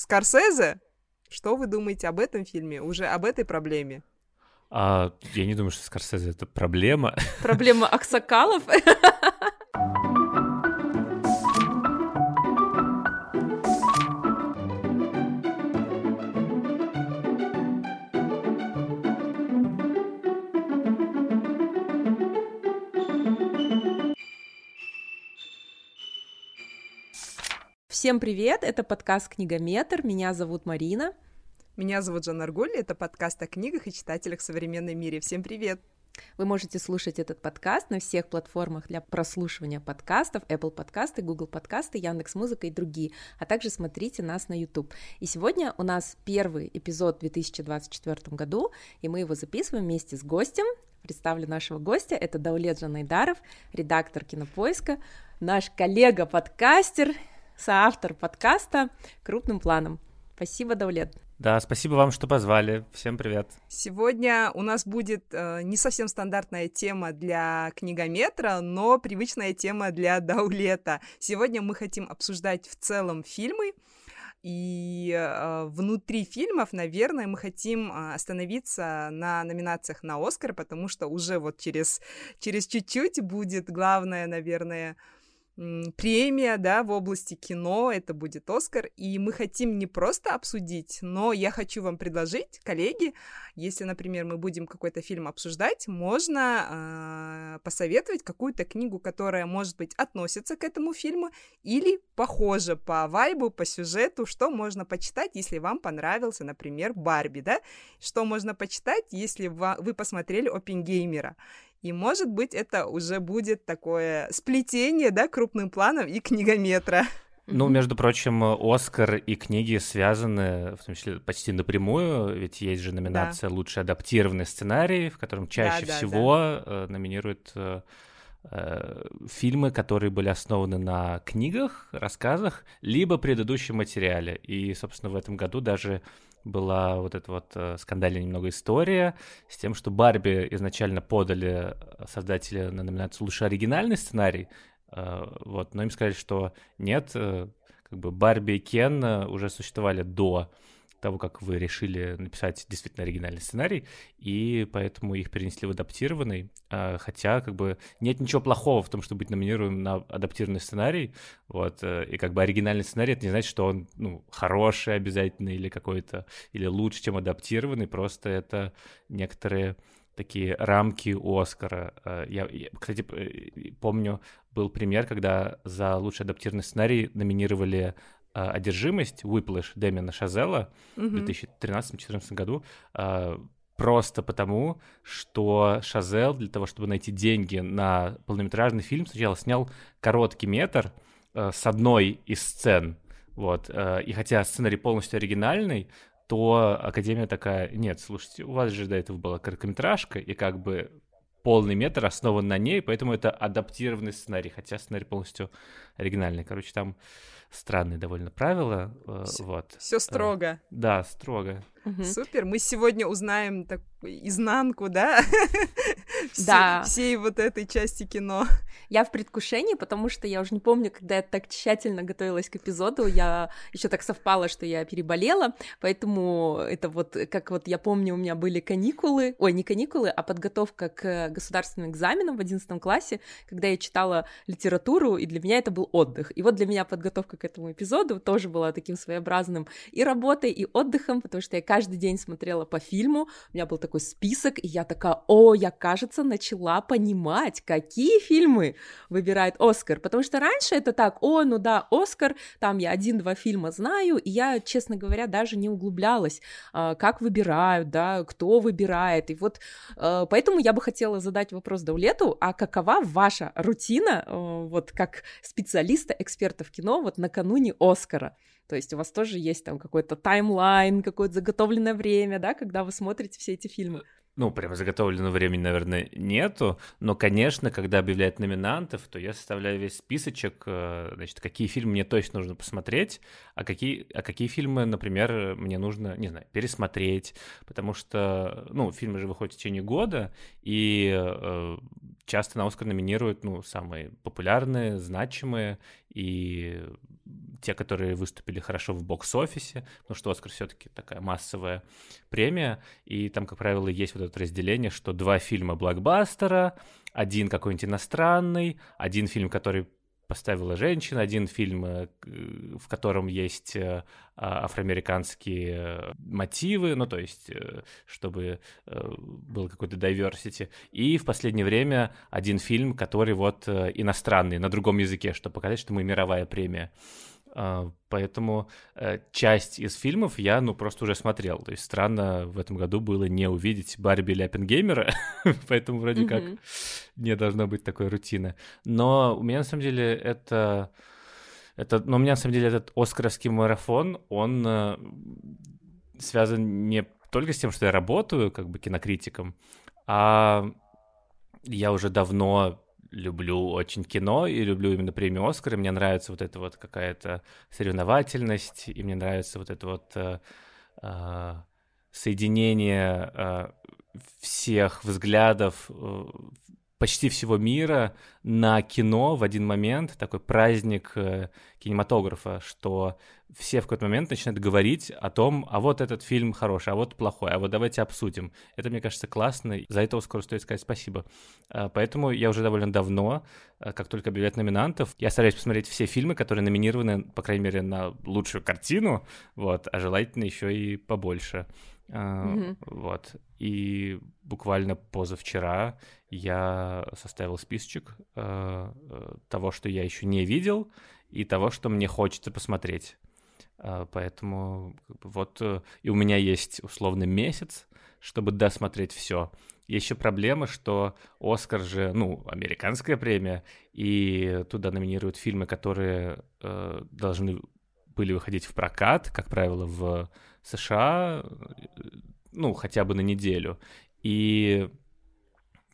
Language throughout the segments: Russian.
Скорсезе? Что вы думаете об этом фильме, уже об этой проблеме? А, я не думаю, что Скорсезе — это проблема. Проблема Аксакалов? Всем привет, это подкаст «Книгометр», меня зовут Марина. Меня зовут Жанна Аргуль, это подкаст о книгах и читателях в современном мире. Всем привет! Вы можете слушать этот подкаст на всех платформах для прослушивания подкастов, Apple подкасты, Google подкасты, Яндекс Музыка и другие, а также смотрите нас на YouTube. И сегодня у нас первый эпизод в 2024 году, и мы его записываем вместе с гостем. Представлю нашего гостя, это Даулет Жанайдаров, редактор Кинопоиска, наш коллега-подкастер, соавтор подкаста «Крупным планом». Спасибо, Даулет. Да, спасибо вам, что позвали. Всем привет. Сегодня у нас будет э, не совсем стандартная тема для книгометра, но привычная тема для Даулета. Сегодня мы хотим обсуждать в целом фильмы, и э, внутри фильмов, наверное, мы хотим э, остановиться на номинациях на Оскар, потому что уже вот через, через чуть-чуть будет главное, наверное, премия, да, в области кино, это будет Оскар, и мы хотим не просто обсудить, но я хочу вам предложить, коллеги, если, например, мы будем какой-то фильм обсуждать, можно э, посоветовать какую-то книгу, которая, может быть, относится к этому фильму или похожа по вайбу, по сюжету, что можно почитать, если вам понравился, например, Барби, да, что можно почитать, если вы посмотрели Опенгеймера, и, может быть, это уже будет такое сплетение, да, крупным планом и книгометра. Ну, между прочим, Оскар и книги связаны, в том числе почти напрямую, ведь есть же номинация да. «Лучший адаптированный сценарий», в котором чаще да, да, всего да. Э, номинируют э, э, фильмы, которые были основаны на книгах, рассказах, либо предыдущем материале. И, собственно, в этом году даже была вот эта вот э, скандальная немного история с тем, что Барби изначально подали э, создатели на номинацию «Лучший оригинальный сценарий», э, вот, но им сказали, что нет, как бы Барби и Кен уже существовали до того, как вы решили написать действительно оригинальный сценарий, и поэтому их перенесли в адаптированный, а, хотя как бы нет ничего плохого в том, чтобы быть номинированным на адаптированный сценарий, вот, э, и как бы оригинальный сценарий, это не значит, что он, ну, хороший обязательно или какой-то, или лучше, чем адаптированный, просто это некоторые такие рамки Оскара. А, я, я, кстати, помню, был пример, когда за лучший адаптированный сценарий номинировали «Одержимость» Whiplash Дэмина Шазела mm-hmm. в 2013-2014 году а, просто потому, что Шазел для того, чтобы найти деньги на полнометражный фильм, сначала снял короткий метр а, с одной из сцен, вот, и хотя сценарий полностью оригинальный, то Академия такая, нет, слушайте, у вас же до этого была короткометражка, и как бы полный метр основан на ней, поэтому это адаптированный сценарий, хотя сценарий полностью оригинальный. Короче, там странные довольно правила. Все, вот. Все строго. Э, да, строго. Угу. Супер. Мы сегодня узнаем так, изнанку, да? Да. Всей вот этой части кино. Я в предвкушении, потому что я уже не помню, когда я так тщательно готовилась к эпизоду, я еще так совпало, что я переболела, поэтому это вот, как вот я помню, у меня были каникулы, ой, не каникулы, а подготовка к государственным экзаменам в 11 классе, когда я читала литературу, и для меня это был отдых. И вот для меня подготовка к этому эпизоду тоже была таким своеобразным и работой, и отдыхом, потому что я каждый день смотрела по фильму, у меня был такой список, и я такая, о, я, кажется, начала понимать, какие фильмы выбирает Оскар, потому что раньше это так, о, ну да, Оскар, там я один-два фильма знаю, и я, честно говоря, даже не углублялась, а, как выбирают, да, кто выбирает, и вот а, поэтому я бы хотела задать вопрос Даулету, а какова ваша рутина, а, вот как специалиста, эксперта в кино, вот накануне Оскара? То есть у вас тоже есть там какой-то таймлайн, какое-то заготовленное время, да, когда вы смотрите все эти фильмы? Ну, прямо заготовленного времени, наверное, нету, но, конечно, когда объявляют номинантов, то я составляю весь списочек, э, значит, какие фильмы мне точно нужно посмотреть, а какие, а какие фильмы, например, мне нужно, не знаю, пересмотреть, потому что, ну, фильмы же выходят в течение года, и э, часто на Оскар номинируют, ну, самые популярные, значимые, и те, которые выступили хорошо в бокс-офисе, потому что Оскар все-таки такая массовая премия, и там, как правило, есть вот это разделение, что два фильма блокбастера, один какой-нибудь иностранный, один фильм, который поставила женщина, один фильм, э, в котором есть э, а, афроамериканские э, мотивы, ну, то есть, чтобы был какой-то diversity, и в последнее время один фильм, который вот иностранный, на другом языке, чтобы показать, что мы мировая премия. А, поэтому э, часть из фильмов я, ну, просто уже смотрел. То есть странно в этом году было не увидеть Барби или Оппенгеймера, поэтому вроде как не должно быть такой рутины. Но у меня, на самом деле, это... это но у меня, на самом деле, этот оскаровский марафон, он э, связан не только с тем, что я работаю как бы кинокритиком, а я уже давно люблю очень кино и люблю именно премию Оскар, и мне нравится вот эта вот какая-то соревновательность, и мне нравится вот это вот э, э, соединение э, всех взглядов э, почти всего мира на кино в один момент, такой праздник э, кинематографа, что все в какой-то момент начинают говорить о том, а вот этот фильм хороший, а вот плохой, а вот давайте обсудим. Это, мне кажется, классно, за это скоро стоит сказать спасибо. А, поэтому я уже довольно давно, э, как только объявляют номинантов, я стараюсь посмотреть все фильмы, которые номинированы, по крайней мере, на лучшую картину, вот, а желательно еще и побольше. Mm-hmm. Вот. И буквально позавчера я составил списочек э, э, того, что я еще не видел, и того, что мне хочется посмотреть. Э, поэтому вот э, и у меня есть условный месяц, чтобы досмотреть все. Еще проблема, что Оскар же, ну, американская премия, и туда номинируют фильмы, которые э, должны были выходить в прокат, как правило, в США, ну, хотя бы на неделю. И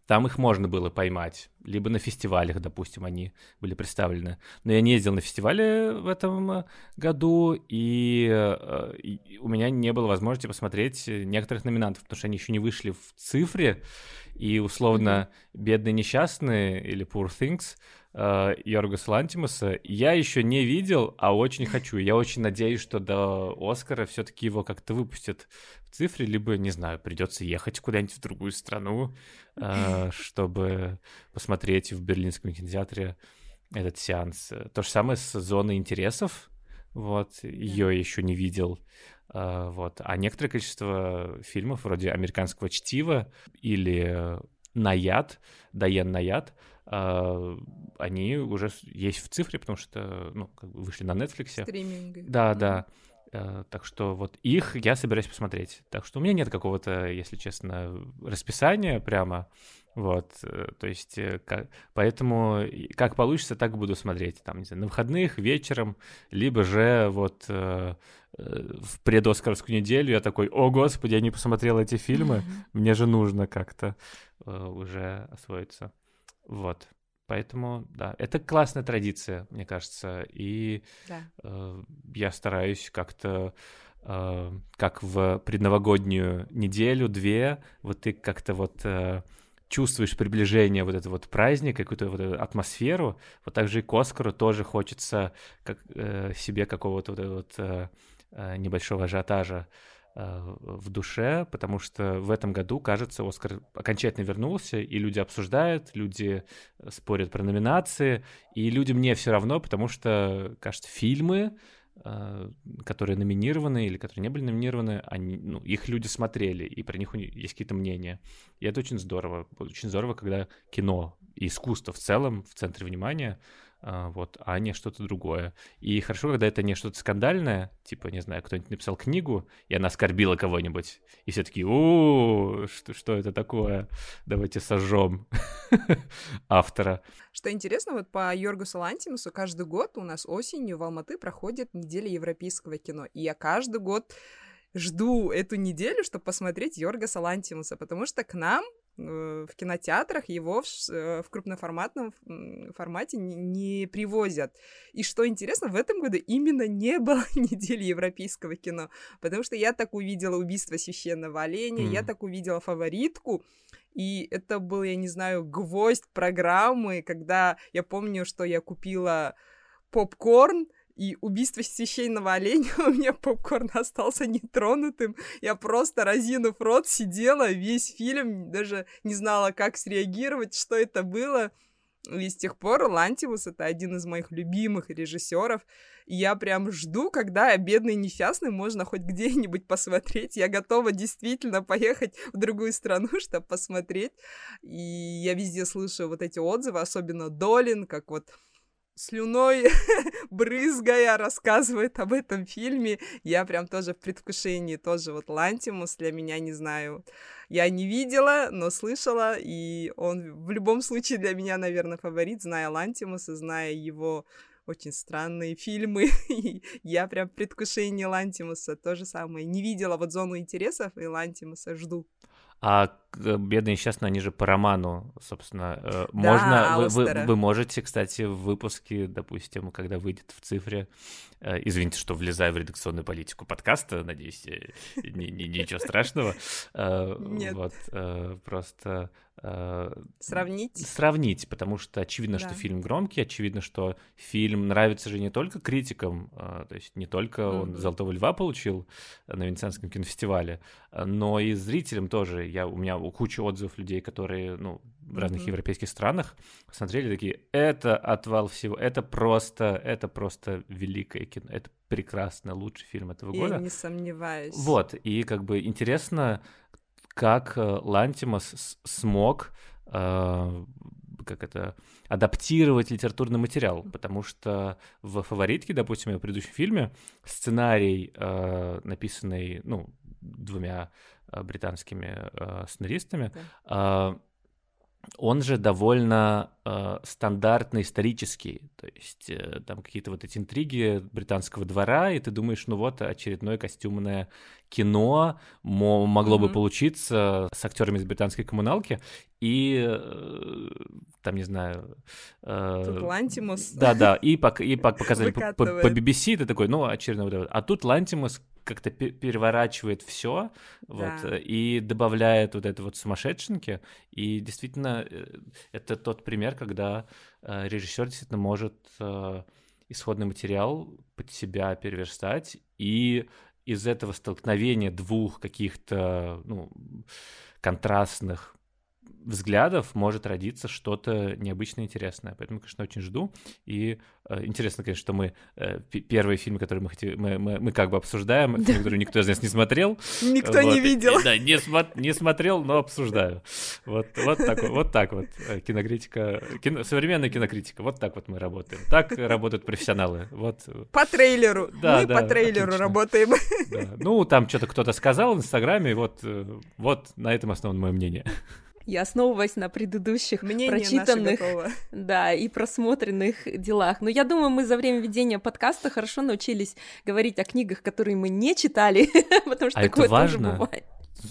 там их можно было поймать, либо на фестивалях, допустим, они были представлены. Но я не ездил на фестивале в этом году, и, э, и у меня не было возможности посмотреть некоторых номинантов, потому что они еще не вышли в цифре, и условно «Бедные несчастные» или «Poor Things» э, Йоргаса Лантимуса я еще не видел, а очень хочу. Я очень надеюсь, что до Оскара все-таки его как-то выпустят в цифре, либо, не знаю, придется ехать куда-нибудь в другую страну, э, чтобы посмотреть в Берлинском кинотеатре этот сеанс. То же самое с зоной интересов. Вот, ее еще не видел. Uh, вот. А некоторое количество фильмов, вроде «Американского чтива» или «Наяд», «Дайен Наяд», они уже есть в цифре, потому что ну, как бы вышли на Netflix. Стриминги. Да, mm-hmm. да. Uh, так что вот их я собираюсь посмотреть. Так что у меня нет какого-то, если честно, расписания прямо. Вот, э, то есть, э, как, поэтому как получится, так буду смотреть, там, не знаю, на выходных, вечером, либо же вот э, в предоскаровскую неделю я такой, о, господи, я не посмотрел эти фильмы, мне же нужно как-то уже освоиться. Вот, поэтому, да, это классная традиция, мне кажется, и да. э, я стараюсь как-то как в предновогоднюю неделю-две, вот ты как-то вот чувствуешь приближение вот этого вот праздника, какую-то вот эту атмосферу, вот так же и к Оскару тоже хочется как, э, себе какого-то вот, вот э, э, небольшого ажиотажа э, в душе, потому что в этом году, кажется, Оскар окончательно вернулся, и люди обсуждают, люди спорят про номинации, и людям не все равно, потому что, кажется, фильмы, а, которые номинированы или которые не были номинированы, они, ну, их люди смотрели, и про них есть какие-то мнения. И это очень здорово. Очень здорово, когда кино и искусство в целом в центре внимания, вот, а не что-то другое. И хорошо, когда это не что-то скандальное, типа, не знаю, кто-нибудь написал книгу, и она оскорбила кого-нибудь, и все таки о что, что это такое? Давайте сожжем автора. Что интересно, вот по Йоргусу Лантимусу каждый год у нас осенью в Алматы проходит неделя европейского кино, и я каждый год жду эту неделю, чтобы посмотреть Йоргаса Лантимуса, потому что к нам в кинотеатрах его в, э, в крупноформатном формате не, не привозят. И что интересно, в этом году именно не было недели европейского кино, потому что я так увидела «Убийство священного оленя», mm. я так увидела «Фаворитку», и это был, я не знаю, гвоздь программы, когда я помню, что я купила попкорн, И убийство священного оленя у меня попкорн остался нетронутым. Я просто, разинув рот, сидела весь фильм, даже не знала, как среагировать, что это было. И с тех пор Лантимус — это один из моих любимых режиссеров. И я прям жду, когда «Бедный несчастный» можно хоть где-нибудь посмотреть. Я готова действительно поехать в другую страну, чтобы посмотреть. И я везде слышу вот эти отзывы, особенно Долин, как вот слюной брызгая рассказывает об этом фильме. Я прям тоже в предвкушении, тоже вот Лантимус для меня, не знаю, я не видела, но слышала, и он в любом случае для меня, наверное, фаворит, зная Лантимуса, зная его очень странные фильмы. я прям в предвкушении Лантимуса то же самое. Не видела вот зону интересов, и Лантимуса жду. А э, бедные несчастные, они же по роману, собственно. Э, можно, вы, вы, вы можете, кстати, в выпуске, допустим, когда выйдет в цифре, э, извините, что влезаю в редакционную политику подкаста, надеюсь, ничего страшного. Нет. Вот, просто Сравнить? Сравнить, потому что очевидно, да. что фильм громкий, очевидно, что фильм нравится же не только критикам, то есть не только mm-hmm. он «Золотого льва» получил на Венецианском кинофестивале, но и зрителям тоже. Я, у меня куча отзывов людей, которые, ну, в разных mm-hmm. европейских странах смотрели такие, это отвал всего, это просто, это просто великое кино, это прекрасно, лучший фильм этого Я года. Я не сомневаюсь. Вот, и как бы интересно, как э, Лантимас смог э, как это, адаптировать литературный материал, потому что в «Фаворитке», допустим, в предыдущем фильме, сценарий, э, написанный, ну, двумя британскими э, сценаристами, э, он же довольно э, стандартно исторический, то есть э, там какие-то вот эти интриги британского двора, и ты думаешь, ну вот очередное костюмное кино могло mm-hmm. бы получиться с актерами из британской коммуналки, и э, там, не знаю... Э, тут Лантимус. Да-да, и, пок- и пок- показали по, по, по BBC, ты такой, ну, очередной... А тут Лантимус как-то переворачивает все да. вот, и добавляет вот это вот сумасшедшенки. И действительно, э, это тот пример, когда э, режиссер действительно может э, исходный материал под себя переверстать и из этого столкновения двух каких-то ну, контрастных взглядов может родиться что-то необычно интересное. Поэтому, конечно, очень жду. И э, интересно, конечно, что мы э, первый фильм, который мы, хотим, мы, мы, мы как бы обсуждаем, да. который никто из нас не смотрел. Никто вот, не видел. И, да, не, смо- не смотрел, но обсуждаю. Вот, вот, так, вот так вот э, кинокритика, кино, современная кинокритика, вот так вот мы работаем. Так работают профессионалы. Вот. По трейлеру. Да, мы да, по трейлеру отлично. работаем. Да. Ну, там что-то кто-то сказал в Инстаграме, и вот, э, вот на этом основано мое мнение. Я основываюсь на предыдущих Мнение прочитанных да, и просмотренных делах. Но я думаю, мы за время ведения подкаста хорошо научились говорить о книгах, которые мы не читали, потому что а такое это важно. тоже бывает.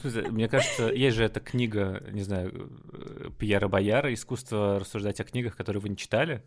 Мне кажется, есть же эта книга, не знаю, э, Пьера Бояра «Искусство рассуждать о книгах, которые вы не читали».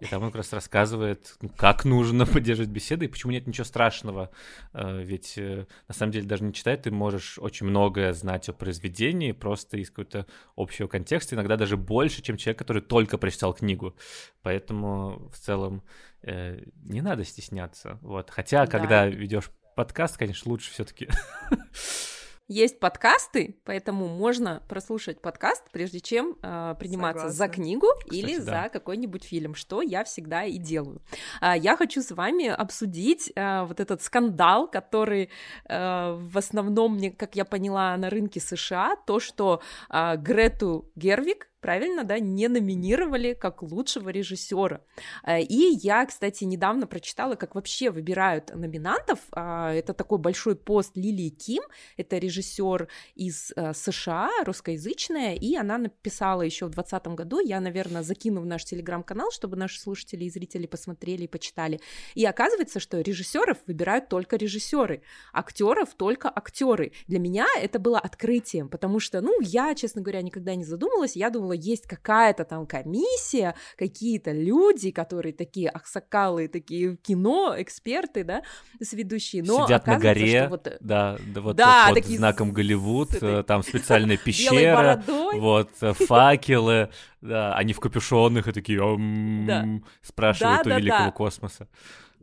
И там он как раз рассказывает, ну, как нужно поддерживать беседы, и почему нет ничего страшного. Э, ведь э, на самом деле даже не читать, ты можешь очень многое знать о произведении, просто из какого-то общего контекста, иногда даже больше, чем человек, который только прочитал книгу. Поэтому в целом не надо стесняться. Вот. Хотя, да. когда ведешь подкаст, конечно, лучше все-таки Есть подкасты, поэтому можно прослушать подкаст, прежде чем э, приниматься Согласна. за книгу Кстати, или да. за какой-нибудь фильм, что я всегда и делаю. А, я хочу с вами обсудить а, вот этот скандал, который а, в основном, как я поняла, на рынке США, то, что а, Грету Гервик правильно, да, не номинировали как лучшего режиссера. Э, и я, кстати, недавно прочитала, как вообще выбирают номинантов. А, это такой большой пост Лилии Ким, это режиссер из э, США, русскоязычная, и она написала еще в 2020 году, я, наверное, закину в наш телеграм-канал, чтобы наши слушатели и зрители посмотрели и почитали. И оказывается, что режиссеров выбирают только режиссеры, актеров только актеры. Для меня это было открытием, потому что, ну, я, честно говоря, никогда не задумалась, я думала, есть какая-то там комиссия, какие-то люди, которые такие аксакалы, такие кино, эксперты, да, с ведущие, но Сидят на горе, вот... Э, да, да, вот да, под такие знаком Голливуд, этой... Э, там специальная пещера, вот, э, факелы, да, они в капюшонах и такие, спрашивают у великого космоса.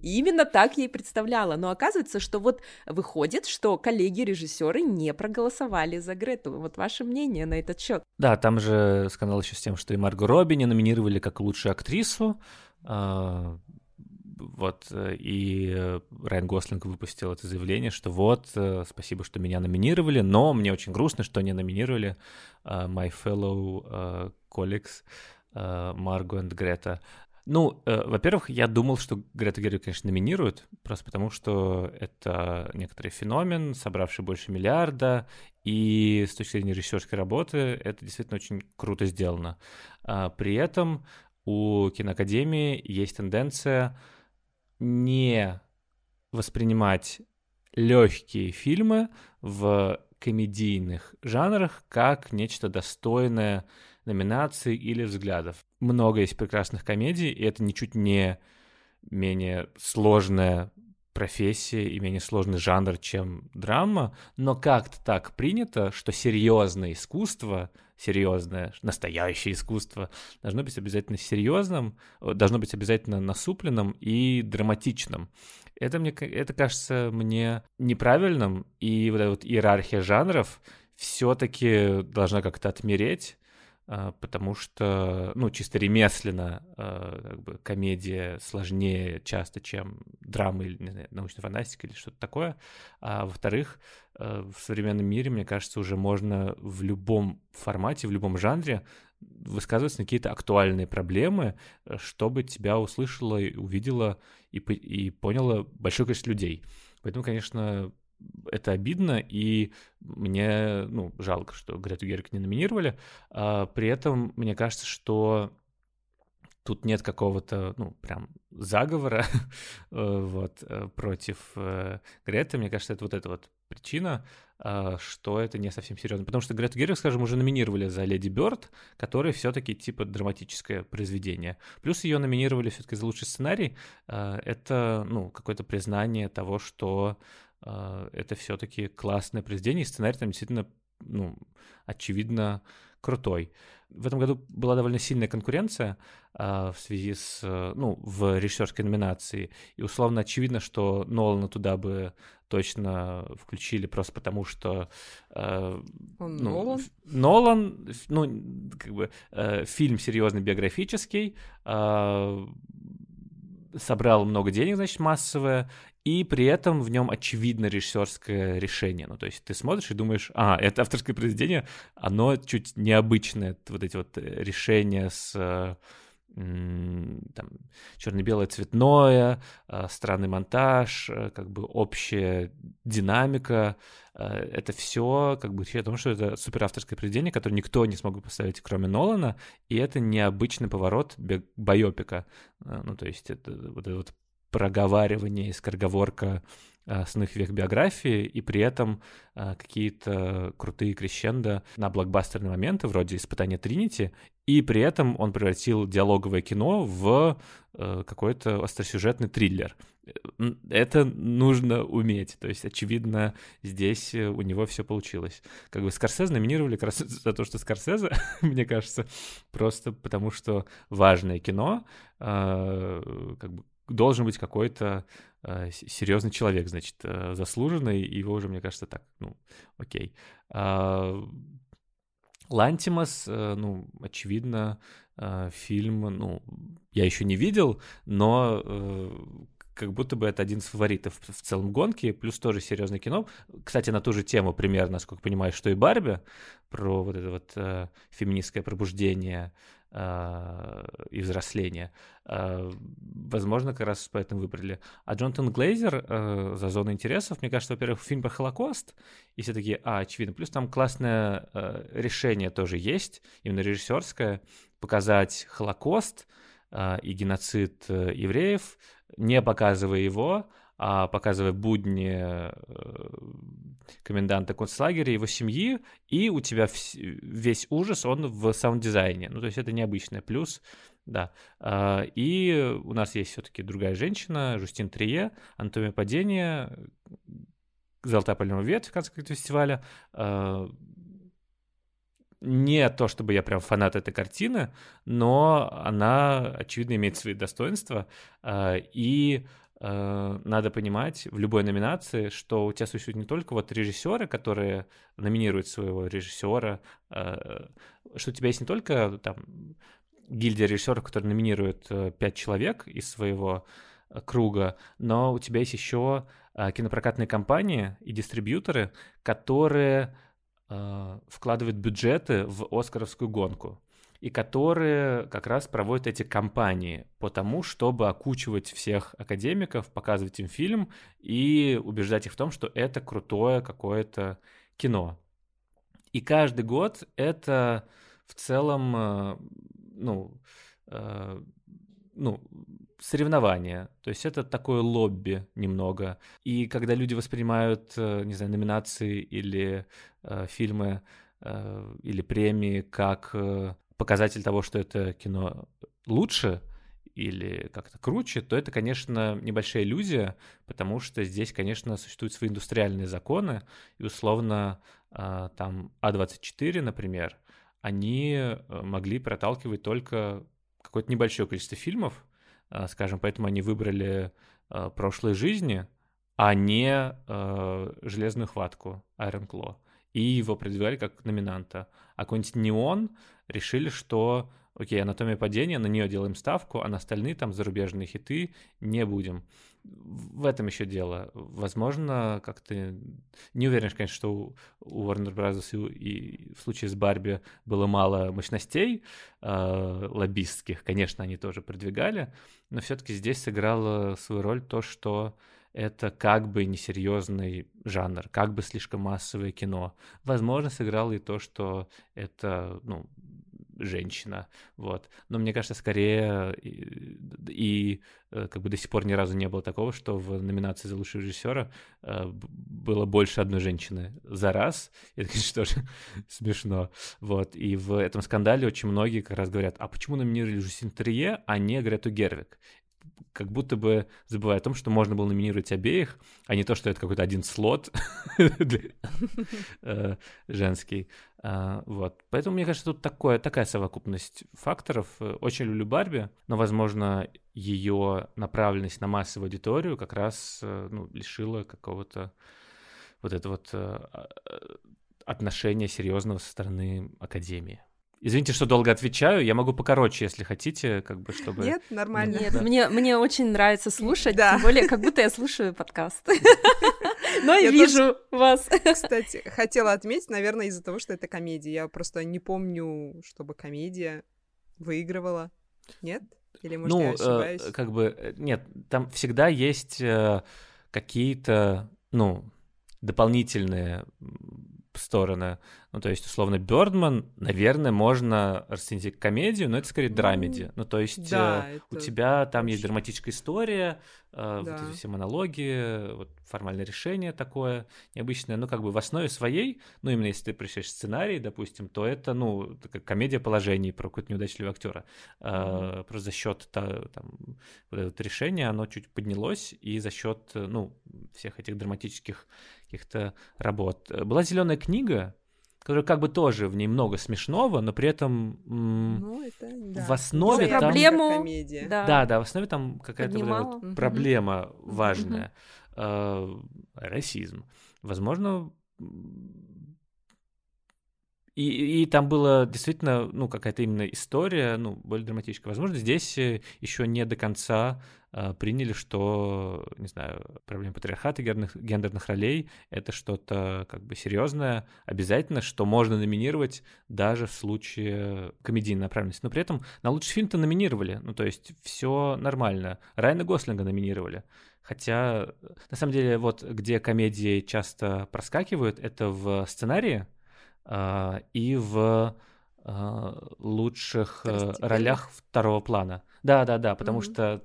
И именно так я и представляла. Но оказывается, что вот выходит, что коллеги-режиссеры не проголосовали за Грету. Вот ваше мнение на этот счет? Да, там же скандал еще с тем, что и Марго Робби не номинировали как лучшую актрису. А, вот, и Райан Гослинг выпустил это заявление, что вот, спасибо, что меня номинировали, но мне очень грустно, что не номинировали uh, my fellow uh, colleagues Марго и Грета. Ну, э, во-первых, я думал, что Грета Гервиг, конечно, номинируют, просто потому что это некоторый феномен, собравший больше миллиарда, и с точки зрения режиссерской работы это действительно очень круто сделано. А, при этом у киноакадемии есть тенденция не воспринимать легкие фильмы в комедийных жанрах как нечто достойное номинаций или взглядов. Много есть прекрасных комедий, и это ничуть не менее сложная профессия и менее сложный жанр, чем драма, но как-то так принято, что серьезное искусство, серьезное, настоящее искусство должно быть обязательно серьезным, должно быть обязательно насупленным и драматичным. Это, мне, это кажется мне неправильным, и вот эта вот иерархия жанров все-таки должна как-то отмереть, потому что, ну, чисто ремесленно а, как бы, комедия сложнее часто, чем драма или, не знаю, научная фантастика или что-то такое. А во-вторых, а, в современном мире, мне кажется, уже можно в любом формате, в любом жанре высказываться на какие-то актуальные проблемы, чтобы тебя услышало, увидело и, и поняло большое количество людей. Поэтому, конечно, это обидно, и мне, ну, жалко, что Грету Герик не номинировали. А, при этом мне кажется, что тут нет какого-то, ну, прям заговора э, вот, э, против э, Греты. Мне кажется, это вот эта вот причина, а, что это не совсем серьезно. Потому что Грету Герик, скажем, уже номинировали за Леди Бёрд, который все-таки типа драматическое произведение. Плюс ее номинировали все-таки за лучший сценарий. А, это, ну, какое-то признание того, что это все-таки классное произведение, и сценарий там действительно, ну, очевидно, крутой. В этом году была довольно сильная конкуренция а, в связи с, ну, в режиссерской номинации, и условно очевидно, что Нолана туда бы точно включили просто потому, что э, Он ну, Нолан? Нолан, ну, как бы э, фильм серьезный биографический, э, собрал много денег, значит, массовое, и при этом в нем очевидно режиссерское решение. Ну, то есть ты смотришь и думаешь, а, это авторское произведение, оно чуть необычное, вот эти вот э, решения с э, там, черно-белое цветное, э, странный монтаж, как бы общая динамика. Это все как бы о том, что это суперавторское произведение, которое никто не смог бы поставить, кроме Нолана, и это необычный поворот байопика. Ну, то есть это вот это вот проговаривание и скороговорка а, основных век биографии, и при этом а, какие-то крутые крещенда на блокбастерные моменты, вроде «Испытания Тринити», и при этом он превратил диалоговое кино в а, какой-то остросюжетный триллер. Это нужно уметь. То есть, очевидно, здесь у него все получилось. Как бы Скорсезе номинировали как раз за то, что Скорсезе, мне кажется, просто потому что важное кино, как бы должен быть какой-то э, серьезный человек, значит, э, заслуженный, его уже, мне кажется, так, ну, окей. Э, Лантимас, э, ну, очевидно, э, фильм, ну, я еще не видел, но э, как будто бы это один из фаворитов в целом гонки, плюс тоже серьезное кино. Кстати, на ту же тему примерно, насколько понимаю, что и Барби, про вот это вот э, феминистское пробуждение и взросление. Э, возможно, как раз поэтому выбрали. А Джонатан Глейзер э, за зону интересов, мне кажется, во-первых, фильм про Холокост, и все таки а, очевидно. Плюс там классное э, решение тоже есть, именно режиссерское, показать Холокост э, и геноцид евреев, не показывая его, а показывая будни э, коменданта концлагеря, его семьи, и у тебя весь ужас, он в саунд-дизайне. Ну, то есть это необычный плюс, да. А, и у нас есть все-таки другая женщина, Жустин Трие, «Анатомия падения», «Золотая пальмовая ветвь» в конце фестиваля. А, не то, чтобы я прям фанат этой картины, но она, очевидно, имеет свои достоинства. А, и надо понимать в любой номинации, что у тебя существуют не только вот режиссеры, которые номинируют своего режиссера, э, что у тебя есть не только там гильдия режиссеров, которые номинируют э, пять человек из своего э, круга, но у тебя есть еще э, кинопрокатные компании и дистрибьюторы, которые э, вкладывают бюджеты в Оскаровскую гонку и которые как раз проводят эти кампании по тому, чтобы окучивать всех академиков, показывать им фильм и убеждать их в том, что это крутое какое-то кино. И каждый год это в целом, э, ну, э, ну, соревнования. То есть это такое лобби немного. И когда люди воспринимают, э, не знаю, номинации или э, фильмы или премии как показатель того, что это кино лучше или как-то круче, то это, конечно, небольшая иллюзия, потому что здесь, конечно, существуют свои индустриальные законы, и условно а, там А24, например, они э, могли проталкивать только какое-то небольшое количество фильмов, а, скажем, поэтому они выбрали а, «Прошлые жизни», а не «Железную хватку» Iron Claw и его продвигали как номинанта. А какой-нибудь «Неон» решили, что окей, «Анатомия падения», на нее делаем ставку, а на остальные там зарубежные хиты не будем. В этом еще дело. Возможно, как-то... Не уверен, конечно, что у Warner Bros. И, и в случае с Барби было мало мощностей э, лоббистских. Конечно, они тоже продвигали, но все-таки здесь сыграло свою роль то, что это как бы несерьезный жанр, как бы слишком массовое кино. Возможно, сыграло и то, что это, ну, женщина, вот. Но мне кажется, скорее и, и э, как бы до сих пор ни разу не было такого, что в номинации за лучшего режиссера э, было больше одной женщины за раз. Это, конечно, тоже смешно. Вот. И в этом скандале очень многие как раз говорят, а почему номинировали Жюсин Трие, а не Грету Гервик? Как будто бы забывая о том, что можно было номинировать обеих, а не то, что это какой-то один слот э, женский. А, вот. Поэтому, мне кажется, тут такое, такая совокупность факторов. Очень люблю Барби, но, возможно, ее направленность на массовую аудиторию как раз э, ну, лишила какого-то вот этого вот э, отношения серьезного со стороны Академии. Извините, что долго отвечаю. Я могу покороче, если хотите, как бы, чтобы... Нет, нормально. Нет, да. мне, мне очень нравится слушать, да. тем более, как будто я слушаю подкаст. Но я вижу вас. Кстати, хотела отметить, наверное, из-за того, что это комедия. Я просто не помню, чтобы комедия выигрывала. Нет? Или, может, ну, я э, ошибаюсь? как бы, э, нет, там всегда есть э, какие-то, ну, дополнительные стороны. Ну, то есть, условно, Бёрдман, наверное, можно расценить как комедию, но это скорее драмеди. Ну, ну то есть, да, э, у тебя там есть драматическая история, э, да. вот эти все монологи, вот формальное решение такое необычное, ну, как бы в основе своей, ну, именно если ты прочитаешь сценарий, допустим, то это, ну, такая комедия положений про какого-то неудачливого актера. Mm-hmm. Э, просто за счет там, вот этого решения оно чуть поднялось, и за счет, ну, всех этих драматических каких-то работ. Была зеленая книга, которая как бы тоже в ней много смешного, но при этом ну, это, да. в основе там... Проблему... Да. да, да, в основе там какая-то вот вот проблема важная. Э, расизм. Возможно, и, и там была действительно, ну, какая-то именно история, ну, более драматическая. Возможно, здесь э, еще не до конца приняли, что, не знаю, проблема патриархата, гендерных, гендерных ролей — это что-то как бы серьезное, обязательно, что можно номинировать даже в случае комедийной направленности. Но при этом на лучший фильм-то номинировали, ну, то есть все нормально. Райана Гослинга номинировали. Хотя, на самом деле, вот где комедии часто проскакивают, это в сценарии, а, и в а, лучших э, ролях второго плана. Да, да, да, потому mm-hmm. что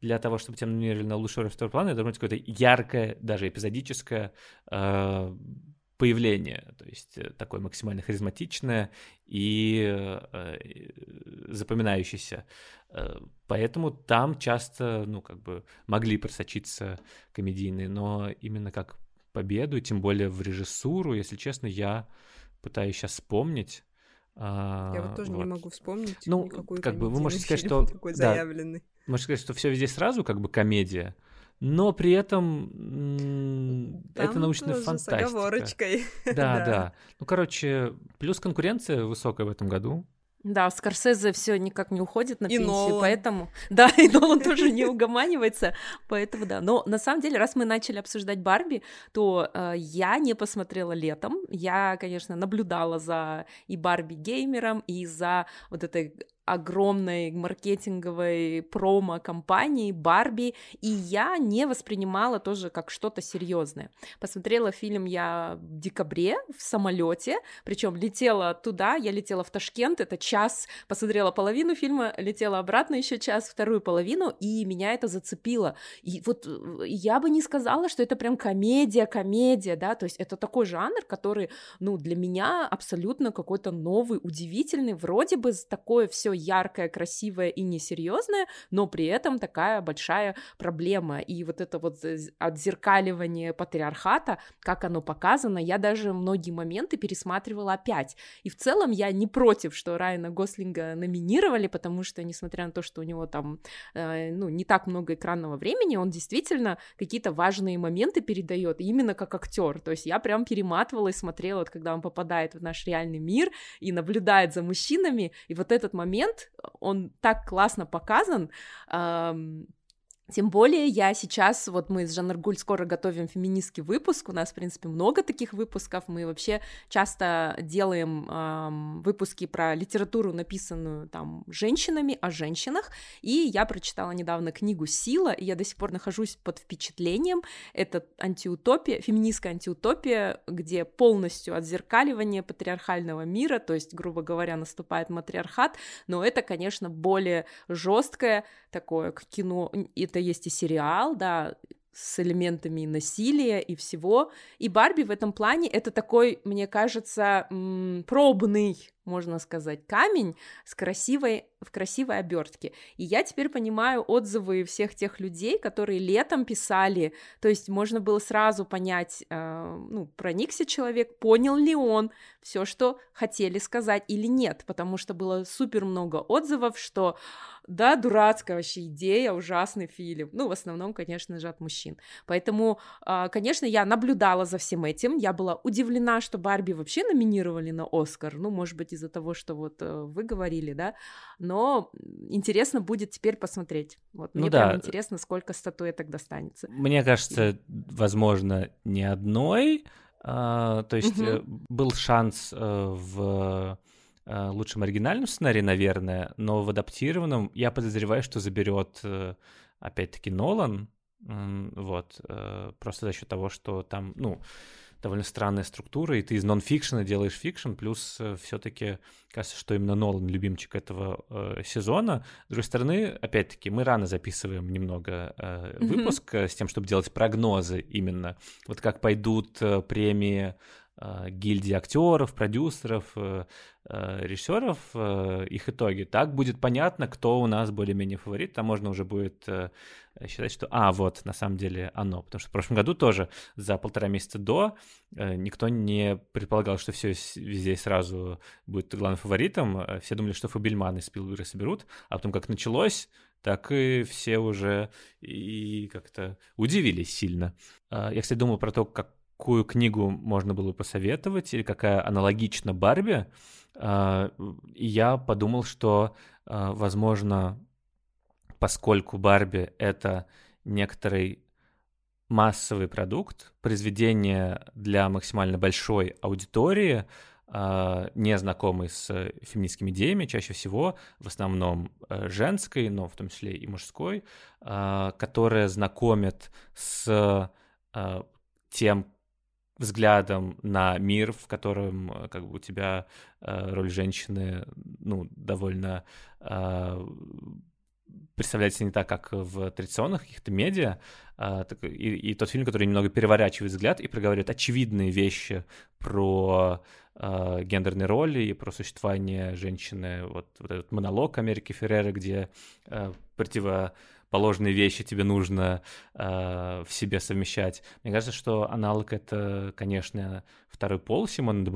для того, чтобы тебя номинировали на лучшую роль второго плана, это должно быть какое-то яркое, даже эпизодическое э, появление, то есть э, такое максимально харизматичное и э, запоминающееся. Э, поэтому там часто, ну, как бы могли просочиться комедийные, но именно как победу, тем более в режиссуру, если честно, я пытаюсь сейчас вспомнить. А, Я вот тоже вот. не могу вспомнить. Ну, как бы вы можете сказать, что такой заявленный. Да, можете сказать, что все везде сразу как бы комедия, но при этом Там это научная фантастика. С оговорочкой. Да, да, да. Ну, короче, плюс конкуренция высокая в этом году. Да, Скорсезе все никак не уходит на и пенсию, Нолан. поэтому... Да, и Нолан тоже не угоманивается, поэтому да. Но на самом деле, раз мы начали обсуждать Барби, то э, я не посмотрела летом. Я, конечно, наблюдала за и Барби геймером, и за вот этой огромной маркетинговой промо-компании Барби, и я не воспринимала тоже как что-то серьезное. Посмотрела фильм я в декабре в самолете, причем летела туда, я летела в Ташкент, это час, посмотрела половину фильма, летела обратно еще час, вторую половину, и меня это зацепило. И вот э, я бы не сказала, что это прям комедия, комедия, да, то есть это такой жанр, который, ну, для меня абсолютно какой-то новый, удивительный, вроде бы такое все яркое, красивое и несерьезное, но при этом такая большая проблема. И вот это вот отзеркаливание патриархата, как оно показано, я даже многие моменты пересматривала опять. И в целом я не против, что Райана Гослинга номинировали, потому что, несмотря на то, что у него там, э, ну, не так много экранного времени, он действительно какие-то важные моменты передает, именно как актер. То есть я прям перематывала и смотрела, вот, когда он попадает в наш реальный мир и наблюдает за мужчинами, и вот этот момент момент, он так классно показан, тем более я сейчас, вот мы с Жанр Гуль скоро готовим феминистский выпуск, у нас, в принципе, много таких выпусков, мы вообще часто делаем эм, выпуски про литературу, написанную там женщинами, о женщинах, и я прочитала недавно книгу «Сила», и я до сих пор нахожусь под впечатлением, это антиутопия, феминистская антиутопия, где полностью отзеркаливание патриархального мира, то есть, грубо говоря, наступает матриархат, но это, конечно, более жесткое такое кино, это есть и сериал, да, с элементами насилия и всего. И Барби в этом плане это такой, мне кажется, пробный можно сказать, камень с красивой, в красивой обертке. И я теперь понимаю отзывы всех тех людей, которые летом писали, то есть можно было сразу понять, э, ну, проникся человек, понял ли он все, что хотели сказать или нет, потому что было супер много отзывов, что да, дурацкая вообще идея, ужасный фильм. Ну, в основном, конечно же, от мужчин. Поэтому, э, конечно, я наблюдала за всем этим, я была удивлена, что Барби вообще номинировали на Оскар, ну, может быть, из-за того, что вот э, вы говорили, да, но интересно будет теперь посмотреть. Вот ну мне да. прям интересно, сколько статуэток достанется. Мне кажется, возможно, не одной, а, то есть угу. был шанс э, в лучшем оригинальном сценарии, наверное, но в адаптированном я подозреваю, что заберет опять-таки Нолан, вот, просто за счет того, что там, ну, довольно странная структура, и ты из нон-фикшена делаешь fiction, плюс э, все-таки кажется, что именно Нолан любимчик этого э, сезона. С другой стороны, опять-таки, мы рано записываем немного э, выпуск mm-hmm. с тем, чтобы делать прогнозы именно. Вот как пойдут э, премии гильдии актеров, продюсеров, э, э, режиссеров, э, их итоги. Так будет понятно, кто у нас более-менее фаворит. Там можно уже будет э, считать, что, а, вот, на самом деле оно. Потому что в прошлом году тоже за полтора месяца до э, никто не предполагал, что все везде сразу будет главным фаворитом. Э, все думали, что Фабельман и Спилберга соберут, а потом как началось, так и все уже и как-то удивились сильно. Э, я, кстати, думал про то, какую книгу можно было посоветовать или какая аналогична Барби. И я подумал, что, возможно, поскольку Барби — это некоторый массовый продукт, произведение для максимально большой аудитории, а, не знакомый с феминистскими идеями, чаще всего, в основном э, женской, но в том числе и мужской, а, которая знакомит с а, тем взглядом на мир, в котором э, как бы у тебя э, роль женщины ну довольно представляется не так, как в традиционных каких-то медиа, а, так, и, и тот фильм, который немного переворачивает взгляд и проговаривает очевидные вещи про а, гендерные роли и про существование женщины, вот, вот этот монолог Америки Феррера, где а, противоположные вещи тебе нужно а, в себе совмещать. Мне кажется, что аналог это, конечно, второй пол Симона де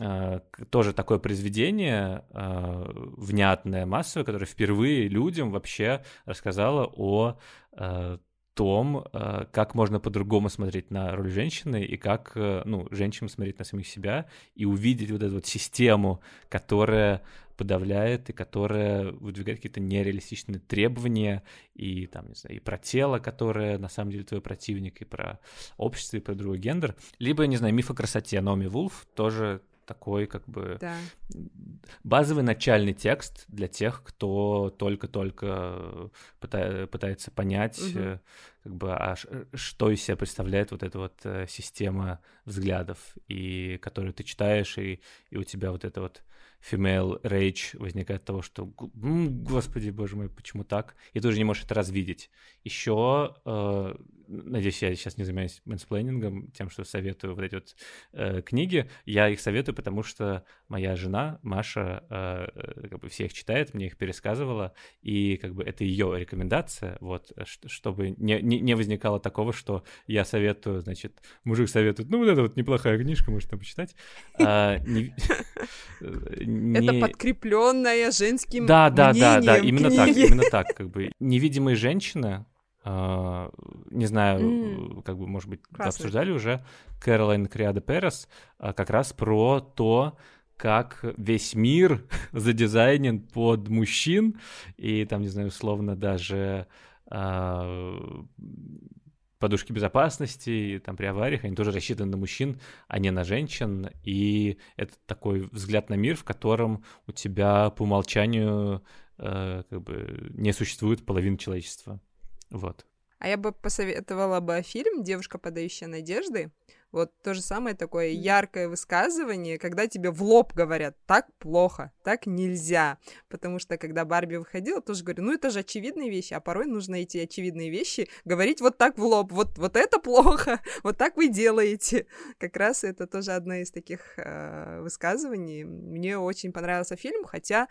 Э, тоже такое произведение э, внятное, массовое, которое впервые людям вообще рассказало о э, том, э, как можно по-другому смотреть на роль женщины и как, э, ну, женщинам смотреть на самих себя и увидеть вот эту вот систему, которая подавляет и которая выдвигает какие-то нереалистичные требования и там, не знаю, и про тело, которое на самом деле твой противник, и про общество, и про другой гендер. Либо, не знаю, миф о красоте Номи Вулф тоже такой как бы да. базовый начальный текст для тех, кто только-только пыта- пытается понять, угу. как бы, а что из себя представляет вот эта вот э, система взглядов, и которую ты читаешь, и, и у тебя вот это вот female rage возникает от того, что, господи, боже мой, почему так? И ты уже не можешь это развидеть. Еще, э, надеюсь, я сейчас не занимаюсь мэнсплейнингом, тем, что советую вот эти вот э, книги. Я их советую, потому что моя жена, Маша, э, э как бы все их читает, мне их пересказывала, и как бы это ее рекомендация, вот, чтобы не, не, не возникало такого, что я советую, значит, мужик советует, ну вот это вот неплохая книжка, можешь там почитать. А, не... Это подкрепленная женским да, да, да, да, именно книги. так, именно так, как бы невидимые женщины, Uh, не знаю, mm. как бы, может быть, Красный. обсуждали уже, Кэролайн Криада Перес, uh, как раз про то, как весь мир задизайнен под мужчин, и там, не знаю, условно даже uh, подушки безопасности, там при авариях, они тоже рассчитаны на мужчин, а не на женщин, и это такой взгляд на мир, в котором у тебя по умолчанию э, как бы не существует половины человечества. Вот. А я бы посоветовала бы фильм «Девушка, подающая надежды». Вот то же самое такое яркое высказывание, когда тебе в лоб говорят, так плохо, так нельзя. Потому что когда Барби выходила, тоже говорю, ну это же очевидные вещи, а порой нужно эти очевидные вещи говорить вот так в лоб, вот, вот это плохо, вот так вы делаете. Как раз это тоже одно из таких э, высказываний. Мне очень понравился фильм, хотя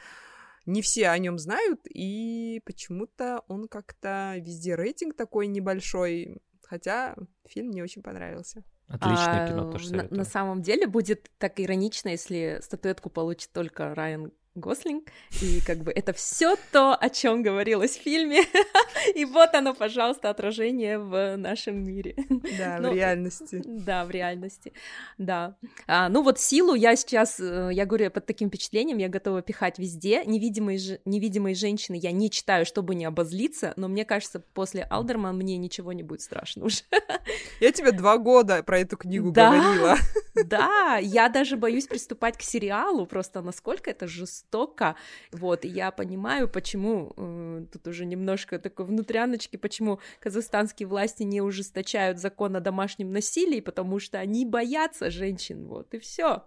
не все о нем знают, и почему-то он как-то везде рейтинг такой небольшой, хотя фильм мне очень понравился. Отличное а, кино тоже на, на самом деле будет так иронично, если статуэтку получит только Райан Гослинг, и как бы это все то, о чем говорилось в фильме, и вот оно, пожалуйста, отражение в нашем мире. Да, ну, в реальности. Да, в реальности, да. А, ну вот силу я сейчас, э, я говорю, под таким впечатлением я готова пихать везде. Невидимые, невидимые женщины я не читаю, чтобы не обозлиться, но мне кажется, после Алдерман мне ничего не будет страшно уже. Я тебе два года про эту книгу да, говорила. Да, я даже боюсь приступать к сериалу, просто насколько это жестоко жестоко, вот, и я понимаю, почему, э, тут уже немножко такой внутряночки, почему казахстанские власти не ужесточают закон о домашнем насилии, потому что они боятся женщин, вот, и все.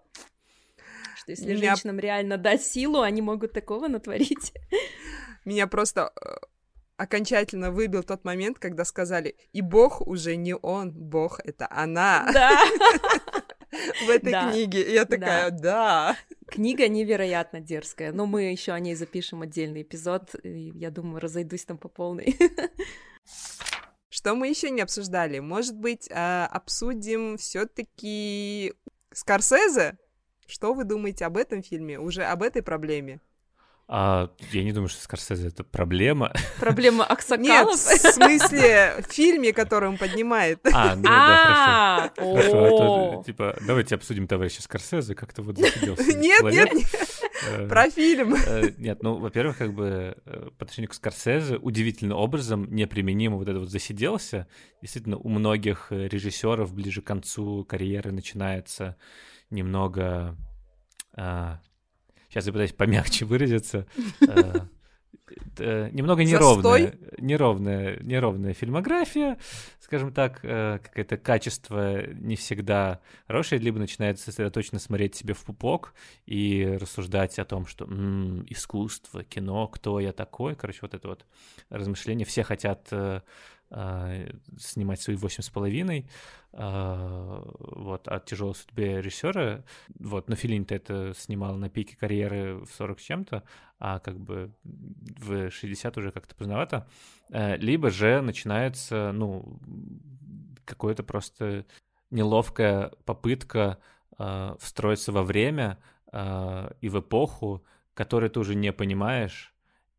Что если Меня... женщинам реально дать силу, они могут такого натворить. Меня просто э, окончательно выбил тот момент, когда сказали, и Бог уже не он, Бог это она. Да. В этой книге. И я такая, да. Книга невероятно дерзкая, но мы еще о ней запишем отдельный эпизод, и я думаю, разойдусь там по полной. Что мы еще не обсуждали? Может быть, а, обсудим все-таки Скорсезе? Что вы думаете об этом фильме, уже об этой проблеме? А, я не думаю, что Скорсезе это проблема. Проблема Аксакалов? Нет, в смысле, в фильме, который он поднимает. А, ну да, хорошо. А, хорошо, а типа, давайте обсудим товарища Скорсезе, как-то вот засиделся. Нет, нет, нет, э, про фильм. Э, нет, ну, во-первых, как бы э, по отношению к Скорсезе удивительным образом неприменимо вот это вот засиделся. Действительно, у многих режиссеров ближе к концу карьеры начинается немного а, сейчас я пытаюсь помягче выразиться, э, немного неровная, неровная, неровная фильмография, скажем так, э, какое-то качество не всегда хорошее, либо начинает сосредоточенно смотреть себе в пупок и рассуждать о том, что м-м, искусство, кино, кто я такой, короче, вот это вот размышление. Все хотят э, снимать свои восемь с половиной, а, вот, о тяжелой судьбе режиссера, вот, но Филин-то это снимал на пике карьеры в 40 с чем-то, а как бы в 60 уже как-то поздновато, э, либо же начинается, ну, какое-то просто неловкая попытка э, встроиться во время и в эпоху, которую ты уже не понимаешь,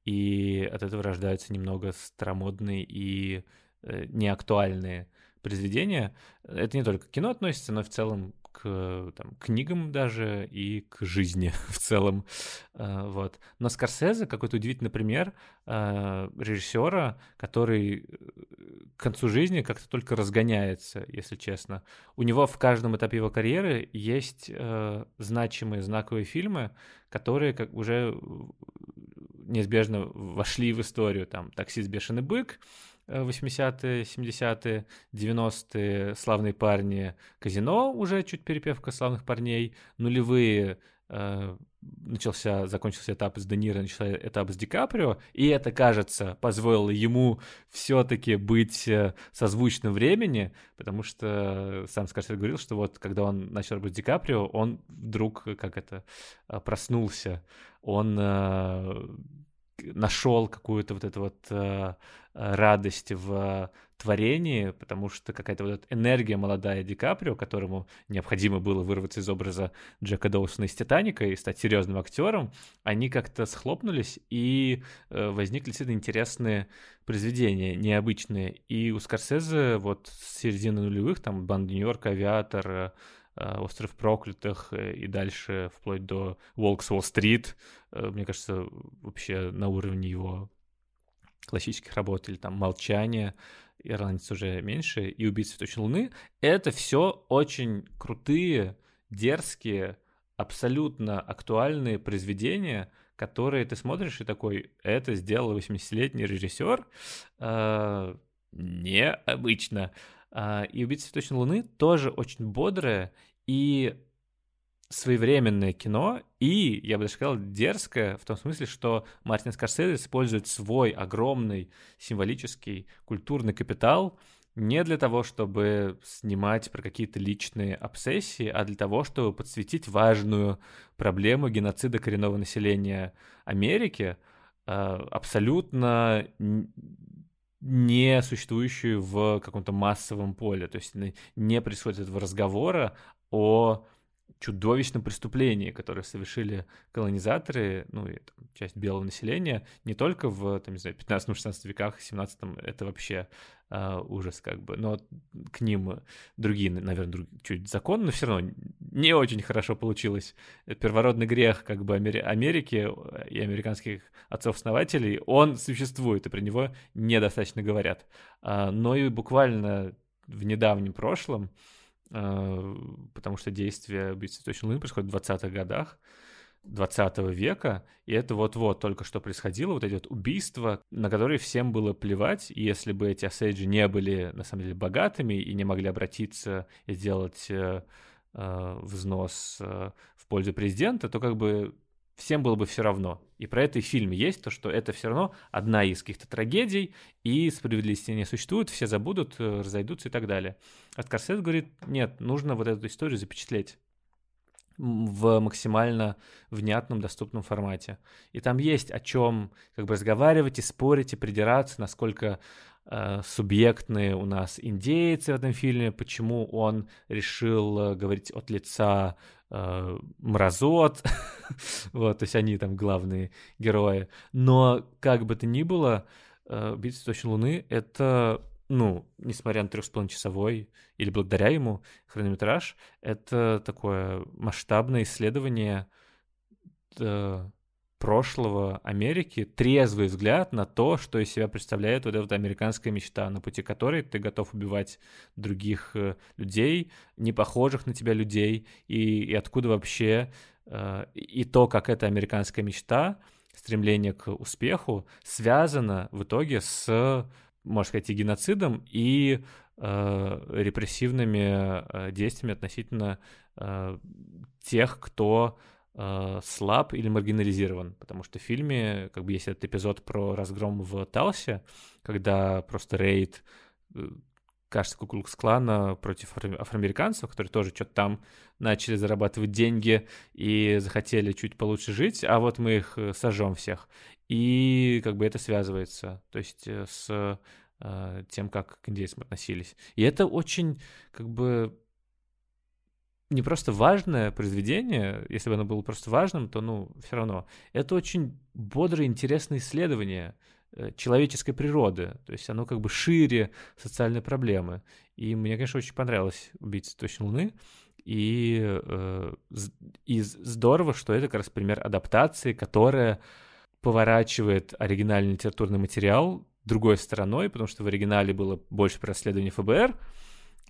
и от этого рождаются немного старомодные и э, неактуальные произведения. Это не только к кино относится, но в целом к там, книгам даже и к жизни в целом. Uh, вот. Но Скорсезе какой-то удивительный пример uh, режиссера, который к концу жизни как-то только разгоняется, если честно. У него в каждом этапе его карьеры есть значимые, знаковые фильмы, которые как уже неизбежно вошли в историю. Там «Таксист. Бешеный бык», 80-е, 70-е, 90-е «Славные парни», «Казино», уже чуть перепевка «Славных парней», нулевые начался, закончился этап с Де Ниро, начался этап с Ди Каприо, и это, кажется, позволило ему все-таки быть э, созвучным времени, потому что сам Скорсезе говорил, что вот когда он начал работать с Ди Каприо, он вдруг, как это, э, проснулся, он э, нашел какую-то вот эту вот э, радость в творении, потому что какая-то вот энергия молодая Ди Каприо, которому необходимо было вырваться из образа Джека Доусона из «Титаника» и стать серьезным актером, они как-то схлопнулись, и э, возникли действительно интересные произведения, необычные. И у Скорсезе вот с середины нулевых, там «Банда Нью-Йорк», «Авиатор», Э, «Остров проклятых» э, и дальше вплоть до «Волк с Уолл-стрит», мне кажется, вообще на уровне его классических работ, или там «Молчание», «Ирландец уже меньше» и «Убийца цветочной луны». Это все очень крутые, дерзкие, абсолютно актуальные произведения, которые ты смотришь и такой, это сделал 80-летний режиссер, э, необычно. А, и «Убийца цветочной луны» тоже очень бодрое и своевременное кино, и, я бы даже сказал, дерзкое, в том смысле, что Мартин Скорсезе использует свой огромный символический культурный капитал не для того, чтобы снимать про какие-то личные обсессии, а для того, чтобы подсветить важную проблему геноцида коренного населения Америки, а, абсолютно не существующую в каком-то массовом поле. То есть не происходит этого разговора о чудовищном преступлении, которое совершили колонизаторы, ну и там, часть белого населения, не только в, там, не знаю, 15-16 веках, 17 это вообще э, ужас как бы, но к ним другие, наверное, друг, чуть закон, но все равно не очень хорошо получилось. Первородный грех как бы Амери- Америки и американских отцов-основателей, он существует, и про него недостаточно говорят. А, но и буквально в недавнем прошлом потому что действие «Убийцы цветочной луны» происходит в 20-х годах 20 века, и это вот-вот только что происходило, вот эти вот убийства, на которые всем было плевать, и если бы эти осейджи не были, на самом деле, богатыми и не могли обратиться и сделать э, э, взнос э, в пользу президента, то как бы всем было бы все равно. И про это и в фильме есть, то, что это все равно одна из каких-то трагедий, и справедливости не существует, все забудут, э, разойдутся и так далее. А Скорсет говорит, нет, нужно вот эту историю запечатлеть в максимально внятном, доступном формате. И там есть о чем как бы разговаривать и спорить и придираться, насколько э, субъектные у нас индейцы в этом фильме, почему он решил э, говорить от лица мразот, вот, то есть они там главные герои. Но как бы то ни было, э, «Битва цветочной луны» — это, ну, несмотря на трехсполовинчасовой или благодаря ему хронометраж, это такое масштабное исследование э, прошлого Америки трезвый взгляд на то, что из себя представляет вот эта американская мечта, на пути которой ты готов убивать других э, людей, не похожих на тебя людей, и, и откуда вообще э, и то, как эта американская мечта, стремление к успеху, связано в итоге с, можно сказать, и геноцидом, и э, репрессивными э, действиями относительно э, тех, кто э, слаб или маргинализирован, потому что в фильме как бы есть этот эпизод про разгром в Талсе, когда просто рейд э, кажется, Куклукс-клана против афроамериканцев, которые тоже что-то там начали зарабатывать деньги и захотели чуть получше жить, а вот мы их э, сожжем всех. И как бы это связывается, то есть э, с э, тем, как к индейцам относились. И это очень как бы не просто важное произведение, если бы оно было просто важным, то, ну, все равно. Это очень бодрое, интересное исследование э, человеческой природы, то есть оно как бы шире социальной проблемы. И мне, конечно, очень понравилось «Убийца точно Луны», и, э, и здорово, что это как раз пример адаптации, которая поворачивает оригинальный литературный материал другой стороной, потому что в оригинале было больше про расследование ФБР,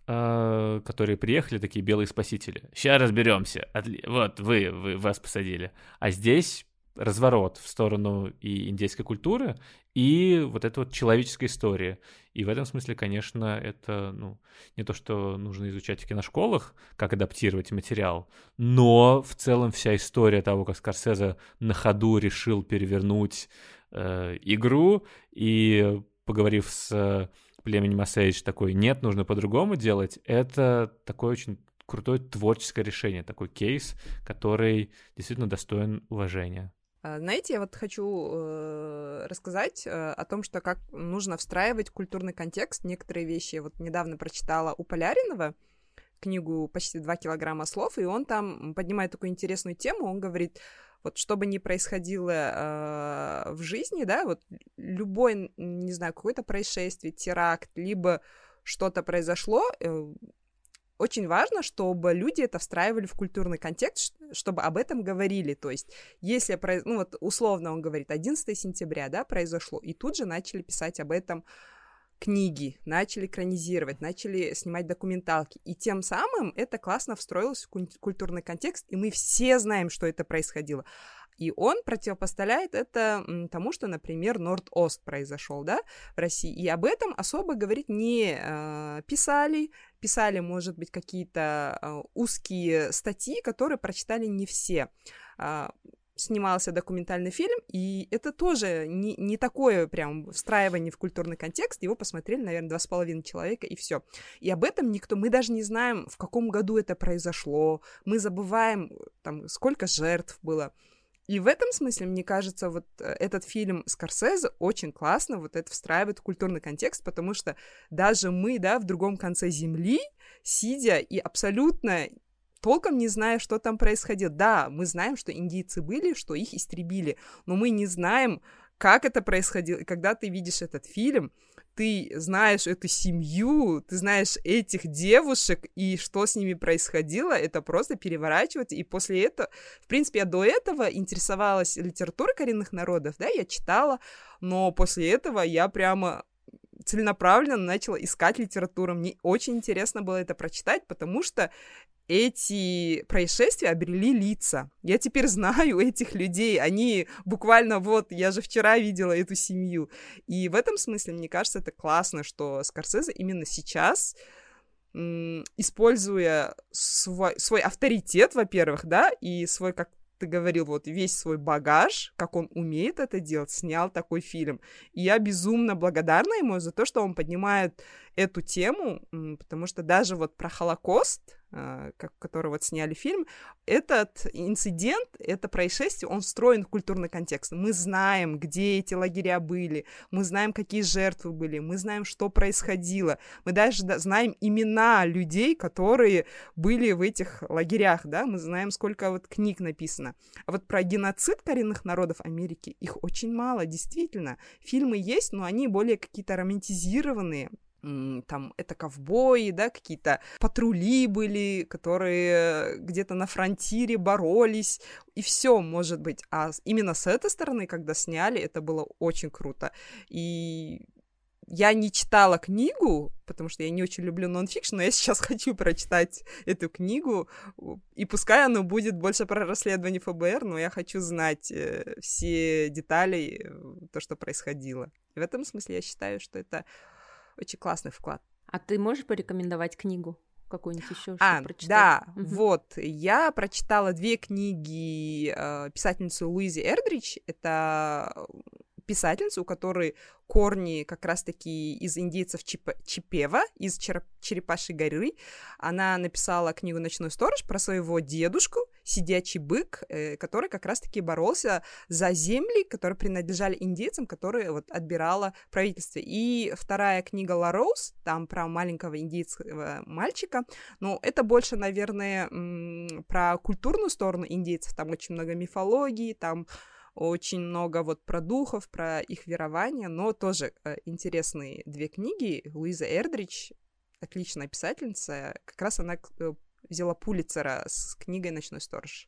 которые приехали, такие белые спасители. Сейчас разберемся. Вот, вы, вы, вас посадили. А здесь разворот в сторону и индейской культуры, и вот эта вот человеческая история. И в этом смысле, конечно, это ну, не то, что нужно изучать в киношколах, как адаптировать материал, но в целом вся история того, как Скорсезе на ходу решил перевернуть э, игру, и поговорив с племенем Осейдж такой, нет, нужно по-другому делать, это такое очень крутое творческое решение, такой кейс, который действительно достоин уважения. А, знаете, я вот хочу э, рассказать э, о том, что как нужно встраивать культурный контекст. Некоторые вещи вот недавно прочитала у Поляринова книгу «Почти два килограмма слов», и он там поднимает такую интересную тему. Он говорит, вот что бы ни происходило э, в жизни, да, вот любой, не знаю, какое-то происшествие, теракт, либо что-то произошло, э, очень важно, чтобы люди это встраивали в культурный контекст, чтобы об этом говорили. То есть, если, ну вот условно он говорит, 11 сентября, да, произошло, и тут же начали писать об этом книги, начали экранизировать, начали снимать документалки. И тем самым это классно встроилось в культурный контекст, и мы все знаем, что это происходило. И он противопоставляет это тому, что, например, Норд-Ост произошел, да, в России. И об этом особо говорить не э, писали, писали, может быть, какие-то э, узкие статьи, которые прочитали не все. Э, снимался документальный фильм, и это тоже не, не такое прям встраивание в культурный контекст, его посмотрели, наверное, два с половиной человека, и все. И об этом никто, мы даже не знаем, в каком году это произошло, мы забываем, там, сколько жертв было. И в этом смысле, мне кажется, вот э, этот фильм Скорсезе очень классно вот это встраивает в культурный контекст, потому что даже мы, да, в другом конце земли, сидя и абсолютно толком не зная, что там происходило. Да, мы знаем, что индийцы были, что их истребили, но мы не знаем, как это происходило. И когда ты видишь этот фильм, ты знаешь эту семью, ты знаешь этих девушек и что с ними происходило, это просто переворачивает. И после этого, в принципе, я до этого интересовалась литературой коренных народов, да, я читала, но после этого я прямо целенаправленно начала искать литературу. Мне очень интересно было это прочитать, потому что эти происшествия обрели лица. Я теперь знаю этих людей. Они буквально вот, я же вчера видела эту семью. И в этом смысле, мне кажется, это классно, что Скорсезе именно сейчас используя свой, свой авторитет, во-первых, да, и свой, как ты говорил, вот весь свой багаж, как он умеет это делать, снял такой фильм. И я безумно благодарна ему за то, что он поднимает эту тему, потому что даже вот про Холокост, как, который вот сняли фильм, этот инцидент, это происшествие, он встроен в культурный контекст. Мы знаем, где эти лагеря были, мы знаем, какие жертвы были, мы знаем, что происходило, мы даже знаем имена людей, которые были в этих лагерях, да, мы знаем, сколько вот книг написано. А вот про геноцид коренных народов Америки их очень мало, действительно. Фильмы есть, но они более какие-то романтизированные, там это ковбои, да, какие-то патрули были, которые где-то на фронтире боролись, и все может быть. А именно с этой стороны, когда сняли, это было очень круто. И я не читала книгу, потому что я не очень люблю нонфикшн, но я сейчас хочу прочитать эту книгу, и пускай оно будет больше про расследование ФБР, но я хочу знать э, все детали, э, то, что происходило. И в этом смысле я считаю, что это очень классный вклад. А ты можешь порекомендовать книгу? какую-нибудь еще а, Да, угу. вот, я прочитала две книги э, писательницы Луизы Эрдрич. Это писательница, у которой корни как раз-таки из индейцев Чип... Чипева, из Череп... Черепашьей горы. Она написала книгу «Ночной сторож» про своего дедушку, сидячий бык, э, который как раз-таки боролся за земли, которые принадлежали индейцам, которые вот отбирало правительство. И вторая книга «Ла Роуз», там про маленького индейского мальчика, но это больше, наверное, про культурную сторону индейцев, там очень много мифологии, там очень много вот про духов, про их верование, но тоже э, интересные две книги. Луиза Эрдрич, отличная писательница, как раз она э, взяла Пулицера с книгой «Ночной сторож».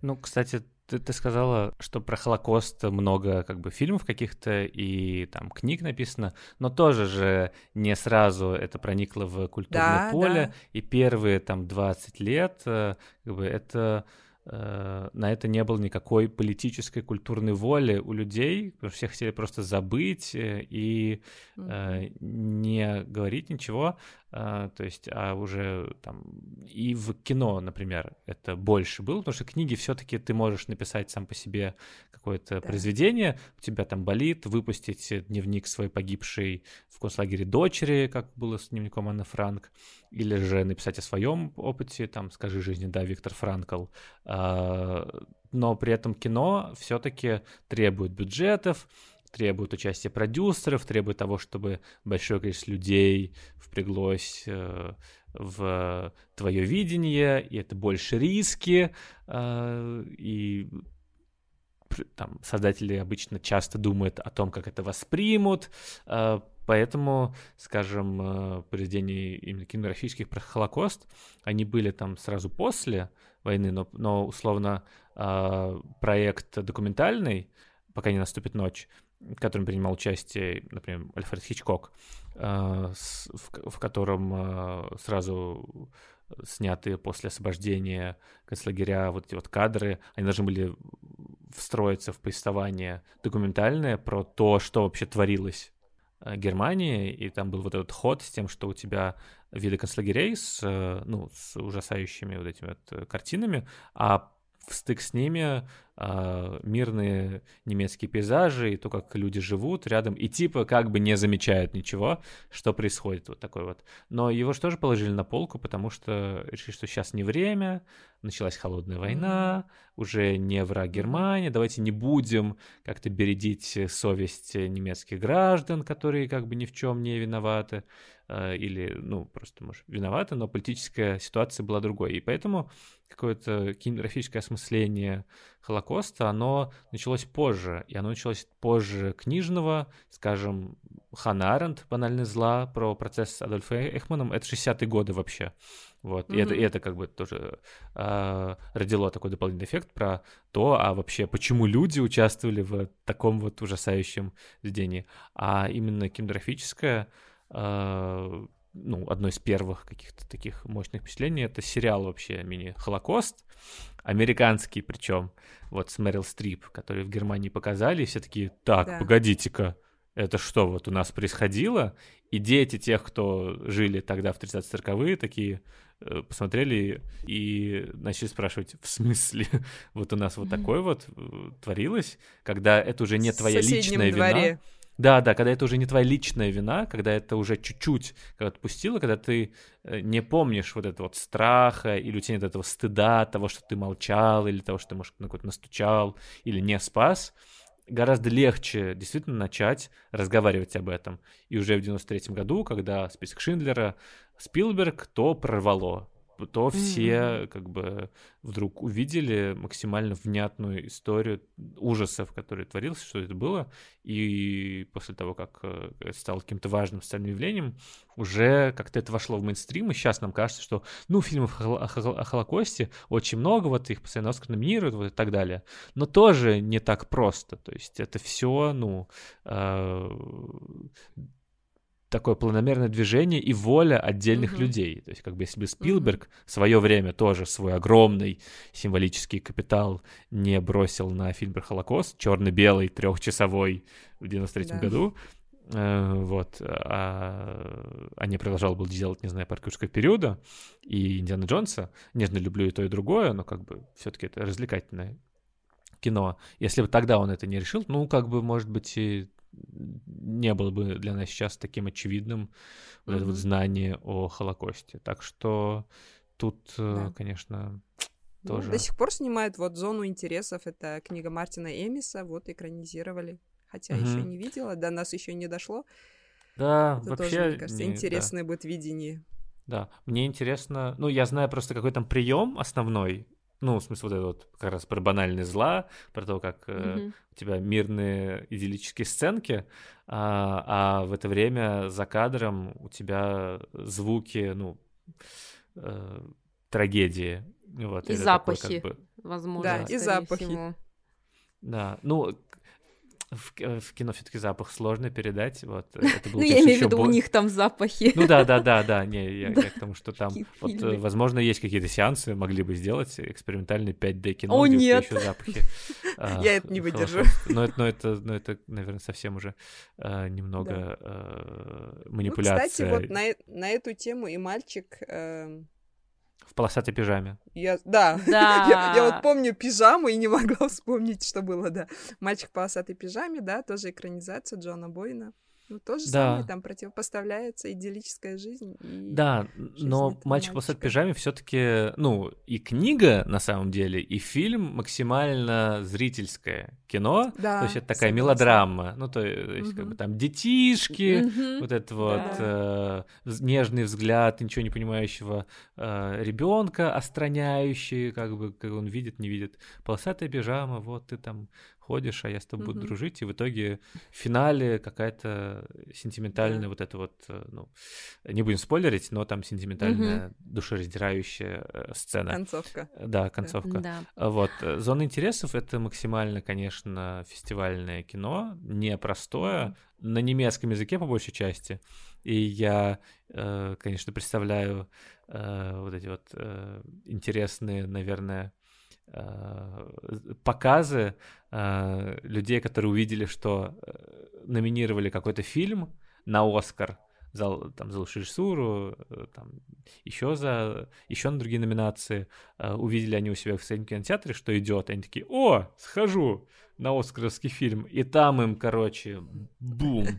Ну, кстати, ты, ты сказала, что про Холокост много как бы фильмов каких-то и там книг написано, но тоже же не сразу это проникло в культурное да, поле, да. и первые там 20 лет э, как бы это на это не было никакой политической культурной воли у людей, потому что все хотели просто забыть э, и mm-hmm. не говорить ничего, то есть, а уже там и в кино, например, это больше было, потому что книги все-таки ты можешь написать сам по себе какое-то да. произведение, у тебя там болит, выпустить дневник своей погибшей в концлагере дочери, как было с дневником Анны Франк, или же написать о своем опыте, там, скажи жизни, да, Виктор Франкл, а, но при этом кино все-таки требует бюджетов, требует участия продюсеров, требует того, чтобы большое количество людей впряглось э, в твое видение, и это больше риски, э, и там создатели обычно часто думают о том, как это воспримут, э, Поэтому, скажем, э, произведения именно кинематографических про Холокост, они были там сразу после войны, но, но условно э, проект документальный, пока не наступит ночь, в котором принимал участие, например, Альфред Хичкок, э, в котором сразу снятые после освобождения концлагеря вот эти вот кадры, они должны были встроиться в повествование документальное про то, что вообще творилось Германии, и там был вот этот ход с тем, что у тебя виды концлагерей с, э, ну, с ужасающими вот этими вот э, картинами, а в стык с ними э, мирные немецкие пейзажи и то, как люди живут рядом, и типа как бы не замечают ничего, что происходит вот такой вот. Но его же тоже положили на полку, потому что решили, что сейчас не время, началась холодная война, уже не враг Германии, давайте не будем как-то бередить совесть немецких граждан, которые как бы ни в чем не виноваты, или, ну, просто, может, виноваты, но политическая ситуация была другой. И поэтому какое-то кинематографическое осмысление Холокоста, оно началось позже, и оно началось позже книжного, скажем, Ханна Аренд «Банальный зла» про процесс с Адольфом Эхманом, это 60-е годы вообще. Вот, mm-hmm. и, это, и это как бы тоже э, родило такой дополнительный эффект про то, а вообще почему люди участвовали в таком вот ужасающем видении. А именно кинематографическое э, ну, одно из первых каких-то таких мощных впечатлений, это сериал вообще мини-Холокост, американский причем, вот с Мэрил Стрип, который в Германии показали, и все такие, так, да. погодите-ка, это что вот у нас происходило? И дети тех, кто жили тогда в 30-40-е, такие э, посмотрели и начали спрашивать, в смысле, вот у нас вот такое вот э, творилось, когда это уже не твоя личная дворе. вина. Да, да, когда это уже не твоя личная вина, когда это уже чуть-чуть отпустило, когда ты э, не помнишь вот этого вот страха или у тебя нет этого стыда того, что ты молчал, или того, что ты, может, на какой-то настучал, или не спас, гораздо легче действительно начать разговаривать об этом. И уже в 93 году, когда список Шиндлера Спилберг, то прорвало то все mm-hmm. как бы вдруг увидели максимально внятную историю ужасов, которые творился, что это было, и после того, как э, это стало каким-то важным социальным явлением, уже как-то это вошло в мейнстрим, и сейчас нам кажется, что, ну, фильмов о, о Холокосте очень много, вот их постоянно Оскар номинируют, вот и так далее, но тоже не так просто, то есть это все, ну, э, такое планомерное движение и воля отдельных mm-hmm. людей. То есть, как бы если бы Спилберг mm-hmm. в свое время тоже свой огромный символический капитал не бросил на фильм про Холокост, черно-белый, трехчасовой в 93 да. году, э, вот, а, а не продолжал был делать, не знаю, паркурского периода и Индиана Джонса. Нежно люблю и то, и другое, но как бы все-таки это развлекательное кино. Если бы тогда он это не решил, ну, как бы, может быть, и не было бы для нас сейчас таким очевидным вот mm-hmm. это вот знание о Холокосте. Так что тут, э, да. конечно, ну, тоже... Ну, до сих пор снимают вот «Зону интересов», это книга Мартина Эмиса, вот экранизировали. Хотя mm-hmm. еще не видела, до нас еще не дошло. Да, это вообще... тоже, мне кажется, не, интересное да. будет видение. Да, мне интересно, ну, я знаю просто какой там прием основной, Ну, в смысле, вот это вот как раз про банальные зла, про то, как э, у тебя мирные идиллические сценки, а, а в это время за кадром у тебя звуки, ну, э, трагедии. Вот, и запахи, такой, как бы... возможно. Да, и запахи. Всего. Да, ну, в, э, в кино все-таки запах сложно передать. Вот, э, это ну, я имею в виду, бо... у них там запахи. Ну да, да, да, да. Не, я, я к тому, что там, вот, э, возможно, есть какие-то сеансы, могли бы сделать экспериментальный 5D кино, О, нет. еще запахи. Я это не выдержу. Но это, но это, но это, наверное, совсем уже немного манипуляция. Ну, кстати, вот на эту тему и мальчик эм, в полосатой пижаме. Я, да, да. я, я вот помню пижаму и не могла вспомнить, что было, да. Мальчик в полосатой пижаме, да, тоже экранизация Джона Бойна. Ну, то же да. самое, там противопоставляется идиллическая жизнь. И да, но «Мальчик в пижаме» все таки ну, и книга, на самом деле, и фильм максимально зрительское кино. Да, то есть это такая согласна. мелодрама. Ну, то есть, угу. как бы там детишки, угу. вот это вот да. э, нежный взгляд ничего не понимающего э, ребенка, остраняющий, как бы, как он видит, не видит. Полосатая пижама, вот ты там ходишь, а я с тобой буду дружить, и в итоге в финале какая-то сентиментальная вот эта вот, э, ну, не будем спойлерить, но там сентиментальная, душераздирающая э, сцена. Концовка. Да, концовка. Да. Вот. Э, Зона интересов — это максимально, конечно, фестивальное кино, непростое, на немецком языке по большей части, и я, конечно, представляю вот эти вот интересные, наверное, Э, показы э, людей, которые увидели, что э, номинировали какой-то фильм на Оскар, за, там, за лучшую режиссуру, там, еще за, еще на другие номинации, увидели они у себя в своем кинотеатре, что идет, они такие, о, схожу на оскаровский фильм, и там им, короче, бум.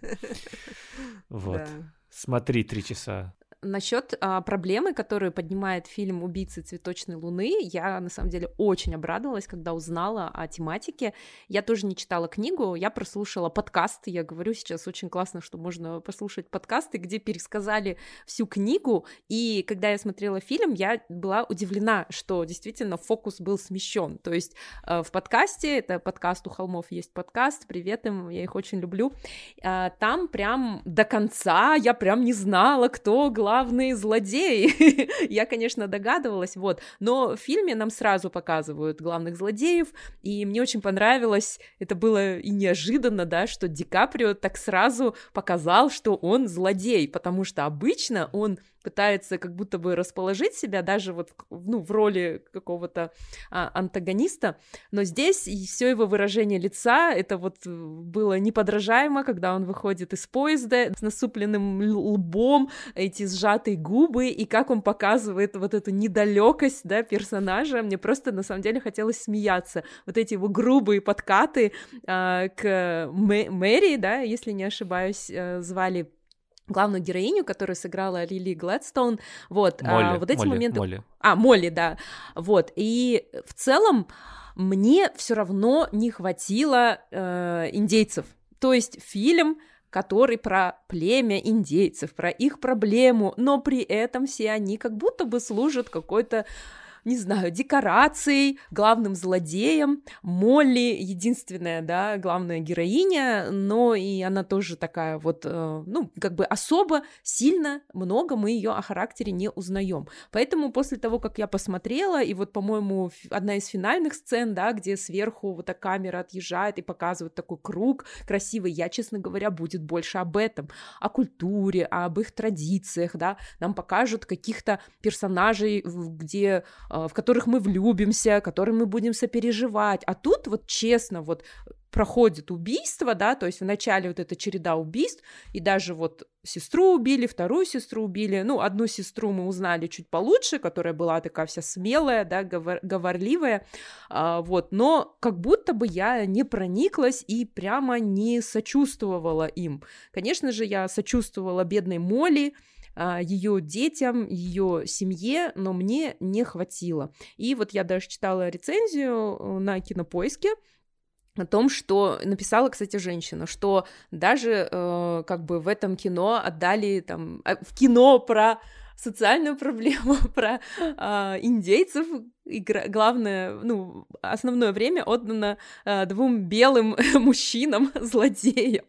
Вот. Смотри три часа. Насчет а, проблемы, которую поднимает фильм «Убийцы цветочной луны», я на самом деле очень обрадовалась, когда узнала о тематике. Я тоже не читала книгу, я прослушала подкасты. Я говорю сейчас очень классно, что можно послушать подкасты, где пересказали всю книгу. И когда я смотрела фильм, я была удивлена, что действительно фокус был смещен. То есть а, в подкасте, это подкаст «У холмов есть подкаст», привет им, я их очень люблю, а, там прям до конца я прям не знала, кто главный главный злодей. Я, конечно, догадывалась, вот, но в фильме нам сразу показывают главных злодеев, и мне очень понравилось, это было и неожиданно, да, что Ди Каприо так сразу показал, что он злодей, потому что обычно он пытается как будто бы расположить себя даже вот ну, в роли какого-то а, антагониста, но здесь все его выражение лица, это вот э, было неподражаемо, когда он выходит из поезда с насупленным лбом, эти сжатые губы, и как он показывает вот эту недалекость, да, персонажа, мне просто на самом деле хотелось смеяться. Вот эти его грубые подкаты а, к Мэри, да, если не ошибаюсь, а, звали главную героиню, которую сыграла Лили Гладстоун, вот, а, Молли, а, вот эти Молли, моменты... Молли. А, Молли, да, вот, и в целом мне все равно не хватило э, индейцев, то есть фильм который про племя индейцев, про их проблему, но при этом все они как будто бы служат какой-то не знаю, декорацией, главным злодеем. Молли единственная, да, главная героиня, но и она тоже такая вот, э, ну, как бы особо сильно много мы ее о характере не узнаем. Поэтому после того, как я посмотрела, и вот, по-моему, одна из финальных сцен, да, где сверху вот эта камера отъезжает и показывает такой круг красивый, я, честно говоря, будет больше об этом, о культуре, об их традициях, да, нам покажут каких-то персонажей, где в которых мы влюбимся, которым мы будем сопереживать. А тут вот честно, вот проходит убийство, да, то есть вначале вот эта череда убийств, и даже вот сестру убили, вторую сестру убили, ну, одну сестру мы узнали чуть получше, которая была такая вся смелая, да, говор говорливая, а, вот, но как будто бы я не прониклась и прямо не сочувствовала им. Конечно же, я сочувствовала бедной Молли, а, ее детям, ее семье, но мне не хватило. И вот я даже читала рецензию э, на кинопоиске, о том, что написала, кстати, женщина, что даже э, как бы в этом кино отдали там э, в кино про социальную проблему, про э, индейцев. И главное, ну, основное время отдано э, двум белым мужчинам, злодеям.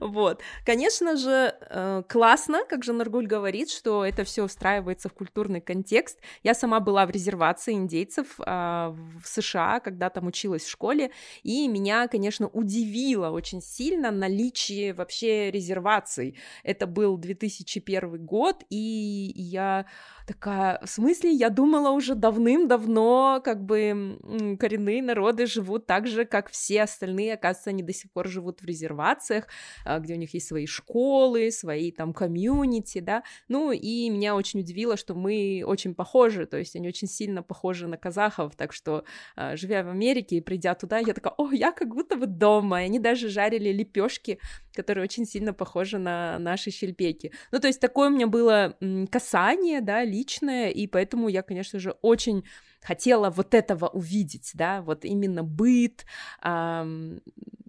Вот. Конечно же, э, классно, как же Наргуль говорит, что это все встраивается в культурный контекст. Я сама была в резервации индейцев а, в США, когда там училась в школе, и меня, конечно, удивило очень сильно наличие вообще резерваций. Это был 2001 год, и я такая, в смысле, я думала уже давным-давно, как бы коренные народы живут так же, как все остальные, оказывается, они до сих пор живут в резервациях, где у них есть свои школы, свои там комьюнити, да, ну и меня очень удивило, что мы очень похожи, то есть они очень сильно похожи на казахов, так что, а, живя в Америке и придя туда, я такая, о, я как будто бы дома, и они даже жарили лепешки, которые очень сильно похожи на наши щельпеки. Ну, то есть такое у меня было касание, да, личное, и поэтому я, конечно же, очень хотела вот этого увидеть, да, вот именно быт, эм,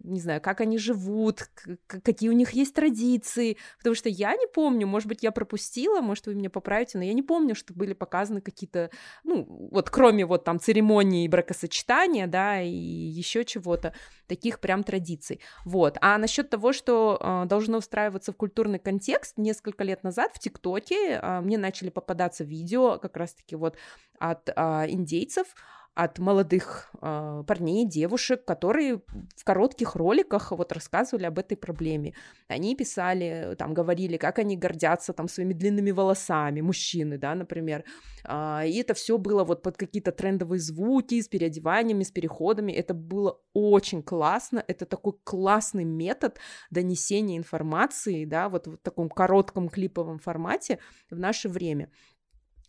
не знаю, как они живут, какие у них есть традиции, потому что я не помню, может быть, я пропустила, может, вы меня поправите, но я не помню, что были показаны какие-то, ну, вот кроме вот там церемонии бракосочетания, да, и еще чего-то, таких прям традиций. Вот. А насчет того, что э, должно встраиваться в культурный контекст, несколько лет назад в ТикТоке э, мне начали попадаться видео как раз-таки вот от э, индейцев, от молодых э, парней, девушек, которые в коротких роликах вот рассказывали об этой проблеме. Они писали, там говорили, как они гордятся там своими длинными волосами, мужчины, да, например. Э, и это все было вот под какие-то трендовые звуки с переодеваниями, с переходами. Это было очень классно. Это такой классный метод донесения информации, да, вот в таком коротком клиповом формате в наше время.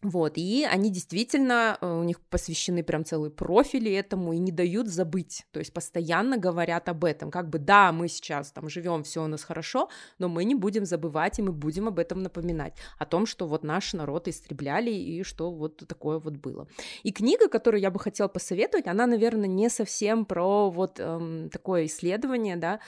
Вот, и они действительно, э, у них посвящены прям целые профили этому и не дают забыть, то есть постоянно говорят об этом, как бы да, мы сейчас там живем, все у нас хорошо, но мы не будем забывать и мы будем об этом напоминать, о том, что вот наш народ истребляли и что вот такое вот было. И книга, которую я бы хотела посоветовать, она, наверное, не совсем про вот эм, такое исследование, да,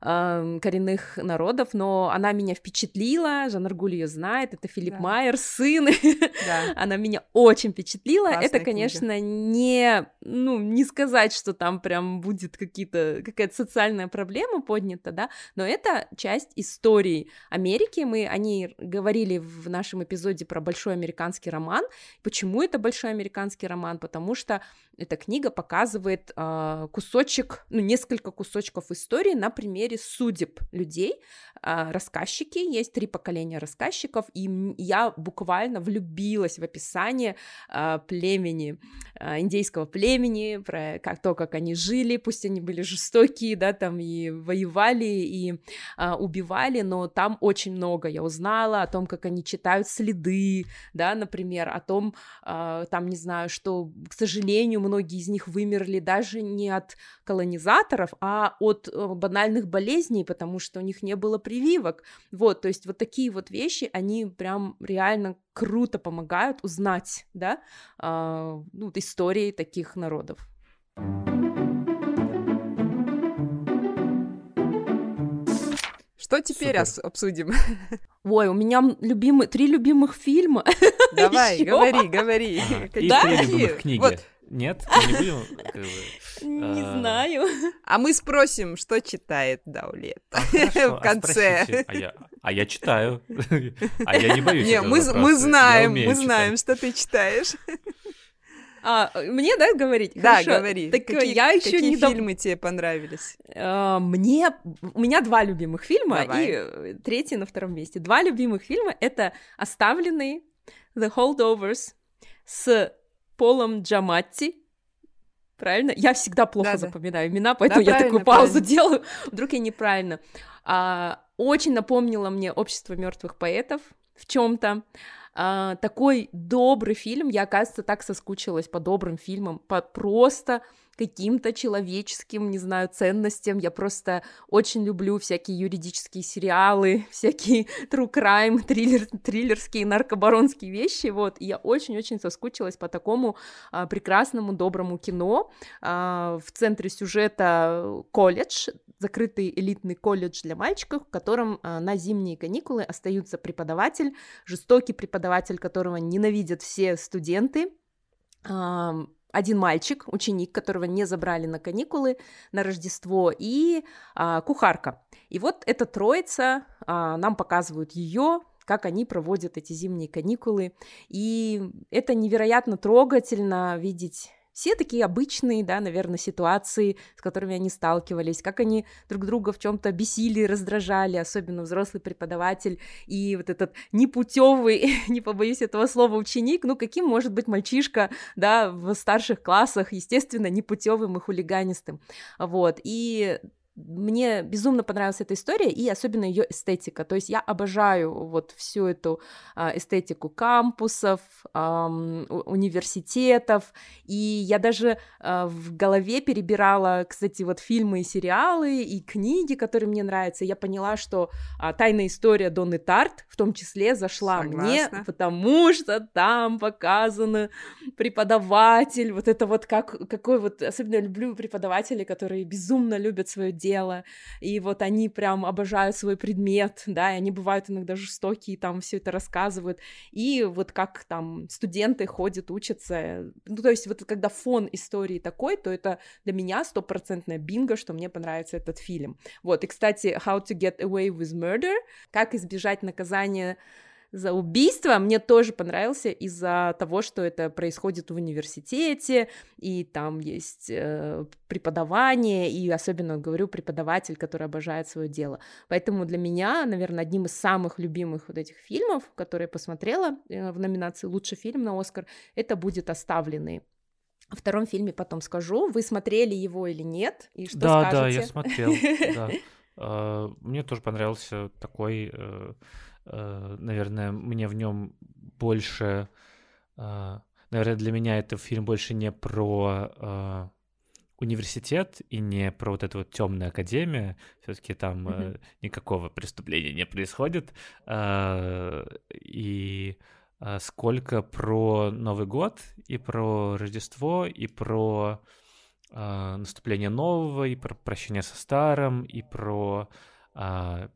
э, коренных народов, но она меня впечатлила, Жан Аргуль ее знает, это Филипп да. Майер, сын, да. она меня очень впечатлила. Классная это, конечно, книга. не, ну, не сказать, что там прям будет какие-то, какая-то социальная проблема поднята, да, но это часть истории Америки, мы о ней говорили в нашем эпизоде про большой американский роман. Почему это большой американский роман? Потому что эта книга показывает э, кусочек, ну, несколько кусочков истории на примере судеб людей. Э, рассказчики, есть три поколения рассказчиков, и я буквально влюбилась в описание э, племени, э, индейского племени, про как, то, как они жили, пусть они были жестокие, да, там и воевали, и убивали, но там очень много я узнала о том, как они читают следы, да, например, о том, там, не знаю, что, к сожалению, многие из них вымерли даже не от колонизаторов, а от э, банальных болезней, потому что у них не было прививок. Вот, то есть вот такие вот вещи, они прям реально круто помогают узнать, да, э, ну, истории таких народов. Что теперь ос- обсудим? Ой, у меня любимые три любимых фильма. Давай, говори, говори. И три любимых книги. Нет, мы не будем. Не а, знаю. А мы спросим, что читает Даулет а, в конце. А, а я читаю. А я не боюсь. Не, мы знаем, мы знаем, что ты читаешь. А, мне, да, говорить? Да, Хорошо. говори. Так какие, я еще какие не фильмы тебе понравились? А, мне... У меня два любимых фильма, Давай. и э, третий на втором месте. Два любимых фильма — это «Оставленные», «The Holdovers» с Полом Джаматти. Правильно? Я всегда плохо да, запоминаю имена, поэтому да, я такую паузу правильно. делаю. Вдруг я неправильно. А, очень напомнило мне общество мертвых поэтов в чем-то. А, такой добрый фильм. Я, оказывается, так соскучилась по добрым фильмам, по просто каким-то человеческим, не знаю, ценностям. Я просто очень люблю всякие юридические сериалы, всякие true crime, триллер, триллерские, наркобаронские вещи, вот. И я очень-очень соскучилась по такому а, прекрасному, доброму кино. А, в центре сюжета колледж, закрытый элитный колледж для мальчиков, в котором а, на зимние каникулы остаются преподаватель, жестокий преподаватель, которого ненавидят все студенты, один мальчик, ученик, которого не забрали на каникулы, на Рождество, и а, кухарка. И вот эта троица, а, нам показывают ее, как они проводят эти зимние каникулы. И это невероятно трогательно видеть все такие обычные, да, наверное, ситуации, с которыми они сталкивались, как они друг друга в чем-то бесили, раздражали, особенно взрослый преподаватель и вот этот непутевый, не побоюсь этого слова, ученик, ну каким может быть мальчишка, да, в старших классах, естественно, непутевым и хулиганистым, вот, и мне безумно понравилась эта история и особенно ее эстетика. То есть я обожаю вот всю эту а, эстетику кампусов, университетов. И я даже а, в голове перебирала, кстати, вот фильмы и сериалы и книги, которые мне нравятся. И я поняла, что а, тайная история Донны Тарт в том числе зашла Согласна. мне, потому что там показано преподаватель, вот это вот как какой вот особенно люблю преподавателей, которые безумно любят свое дело дело, и вот они прям обожают свой предмет, да, и они бывают иногда жестокие, там все это рассказывают, и вот как там студенты ходят, учатся, ну, то есть вот когда фон истории такой, то это для меня стопроцентная бинго, что мне понравится этот фильм. Вот, и, кстати, How to Get Away with Murder, как избежать наказания за убийство мне тоже понравился из-за того, что это происходит в университете, и там есть э, преподавание, и особенно, говорю, преподаватель, который обожает свое дело. Поэтому для меня, наверное, одним из самых любимых вот этих фильмов, которые я посмотрела э, в номинации «Лучший фильм» на «Оскар», это будет «Оставленный». О втором фильме потом скажу. Вы смотрели его или нет? И что да, скажете? Да, я смотрел. А, мне тоже понравился такой э, Э, наверное, мне в нем больше... Э, наверное, для меня это фильм больше не про э, университет и не про вот эту вот темную академию. Все-таки там mm-hmm. никакого преступления не происходит. И сколько про Новый год, и про Рождество, и про наступление нового, и про прощение со старым, и про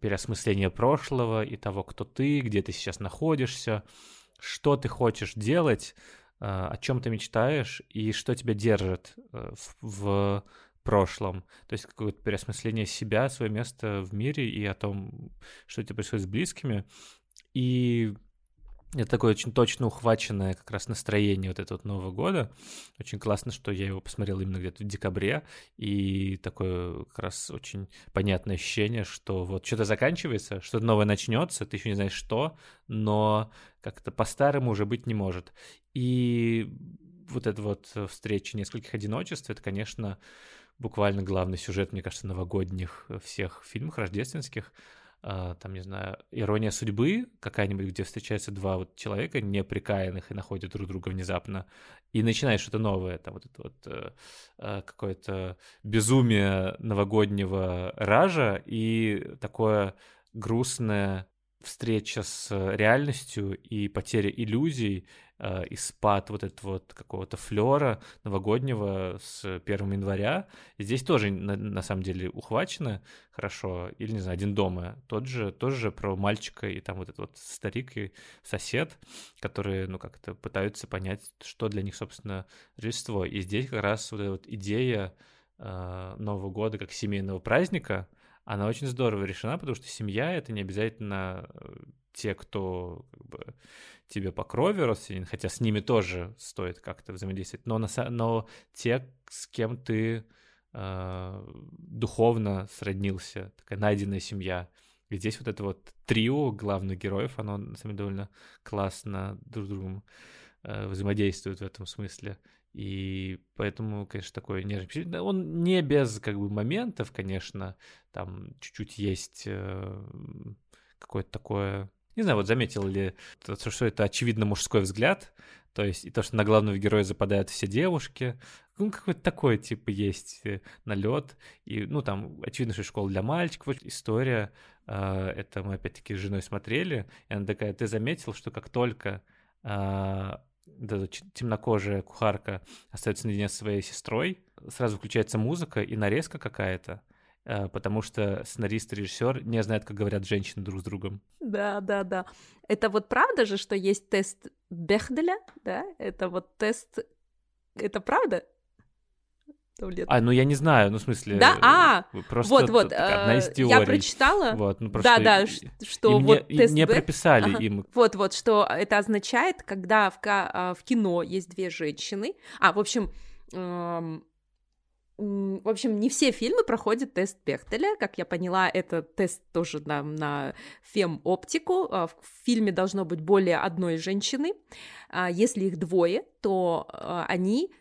переосмысление прошлого и того, кто ты, где ты сейчас находишься, что ты хочешь делать, а, о чем ты мечтаешь и что тебя держит э, в, в прошлом. То есть какое-то переосмысление себя, свое место в мире и о том, что у тебя происходит с близкими. И это такое очень точно ухваченное как раз настроение вот этого вот Нового года. Очень классно, что я его посмотрел именно где-то в декабре, и такое как раз очень понятное ощущение, что вот что-то заканчивается, что-то новое начнется, ты еще не знаешь что, но как-то по-старому уже быть не может. И вот эта вот встреча нескольких одиночеств, это, конечно, буквально главный сюжет, мне кажется, новогодних всех фильмов рождественских — там, не знаю, ирония судьбы какая-нибудь, где встречаются два вот человека неприкаянных и находят друг друга внезапно, и начинает что-то новое, там вот это вот э, э, какое-то безумие новогоднего ража и такое грустное встреча с реальностью и потеря иллюзий, э, и спад вот этого вот какого-то флера новогоднего с 1 января. Здесь тоже на, на самом деле ухвачено хорошо, или, не знаю, «Один дома», тот же, тоже про мальчика и там вот этот вот старик и сосед, которые, ну, как-то пытаются понять, что для них, собственно, Рождество. И здесь как раз вот эта вот идея э, Нового года как семейного праздника — она очень здорово решена, потому что семья — это не обязательно э, те, кто как бы, тебе по крови родственник, хотя с ними тоже стоит как-то взаимодействовать, но, на, но те, с кем ты э, духовно сроднился, такая найденная семья. И здесь вот это вот трио главных героев, оно, на самом деле, довольно классно друг с другом э, взаимодействует в этом смысле. И поэтому, конечно, такой нежный Он не без как бы моментов, конечно, там чуть-чуть есть э, какое-то такое... Не знаю, вот заметил ли, что это очевидно мужской взгляд, то есть и то, что на главного героя западают все девушки, ну, какой-то такой, типа, есть э, налет. И, ну, там, очевидно, что школа для мальчиков. История, э, это мы, опять-таки, с женой смотрели, и она такая, ты заметил, что как только э, да, темнокожая кухарка остается наедине с своей сестрой, сразу включается музыка и нарезка какая-то, потому что сценарист и режиссер не знают, как говорят женщины друг с другом. Да, да, да. Это вот правда же, что есть тест Бехделя, да? Это вот тест... Это правда? лет. А, ну я не знаю, ну в смысле... Да, а, просто вот, вот, одна из теорий. Я прочитала, вот, ну, просто да, да, что им вот не, тест не прописали ага. им. Вот, вот, что это означает, когда в, в кино есть две женщины, а, в общем, эм, в общем, не все фильмы проходят тест Бехтеля. Как я поняла, это тест тоже на, на фем-оптику. А, в фильме должно быть более одной женщины. А, если их двое, то они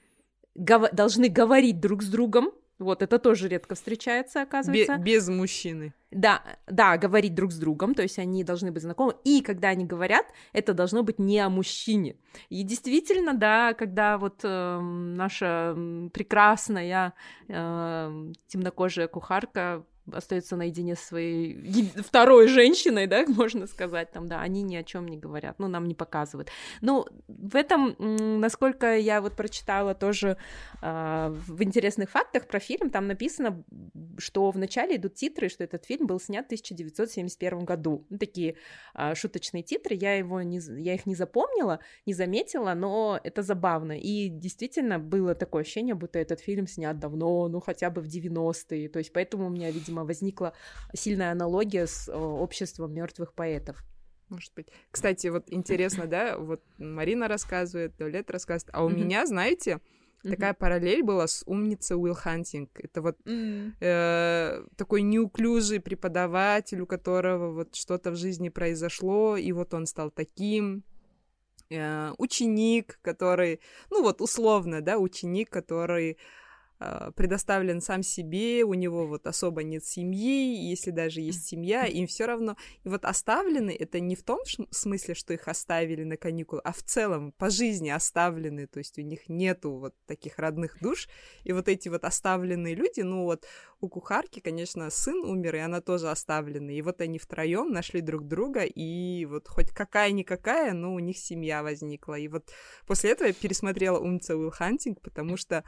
гов- должны говорить друг с другом. Вот, это тоже редко встречается, оказывается. Бе- без мужчины. Да, да, говорить друг с другом, то есть они должны быть знакомы. И когда они говорят, это должно быть не о мужчине. И действительно, да, когда вот э, наша прекрасная э, темнокожая кухарка остается наедине со своей второй женщиной, да, можно сказать, там, да, они ни о чем не говорят, ну, нам не показывают. Ну, в этом, насколько я вот прочитала тоже э, в интересных фактах про фильм, там написано, что вначале идут титры, что этот фильм был снят в 1971 году. Ну, такие э, шуточные титры, я, его не, я их не запомнила, не заметила, но это забавно. И действительно было такое ощущение, будто этот фильм снят давно, ну, хотя бы в 90-е, то есть поэтому у меня, видимо, возникла сильная аналогия с э, обществом мертвых поэтов. Может быть. Кстати, вот интересно, да, вот Марина рассказывает, Давлет рассказывает, а у меня, знаете, такая параллель была с умницей Уилл Хантинг. Это вот э, такой неуклюжий преподаватель, у которого вот что-то в жизни произошло, и вот он стал таким. Э, ученик, который, ну вот условно, да, ученик, который предоставлен сам себе, у него вот особо нет семьи, если даже есть семья, им все равно. И вот оставлены это не в том смысле, что их оставили на каникулы, а в целом по жизни оставлены, то есть у них нету вот таких родных душ, и вот эти вот оставленные люди, ну вот у кухарки, конечно, сын умер, и она тоже оставлена, и вот они втроем нашли друг друга, и вот хоть какая-никакая, но у них семья возникла, и вот после этого я пересмотрела «Умница Уилл Хантинг», потому что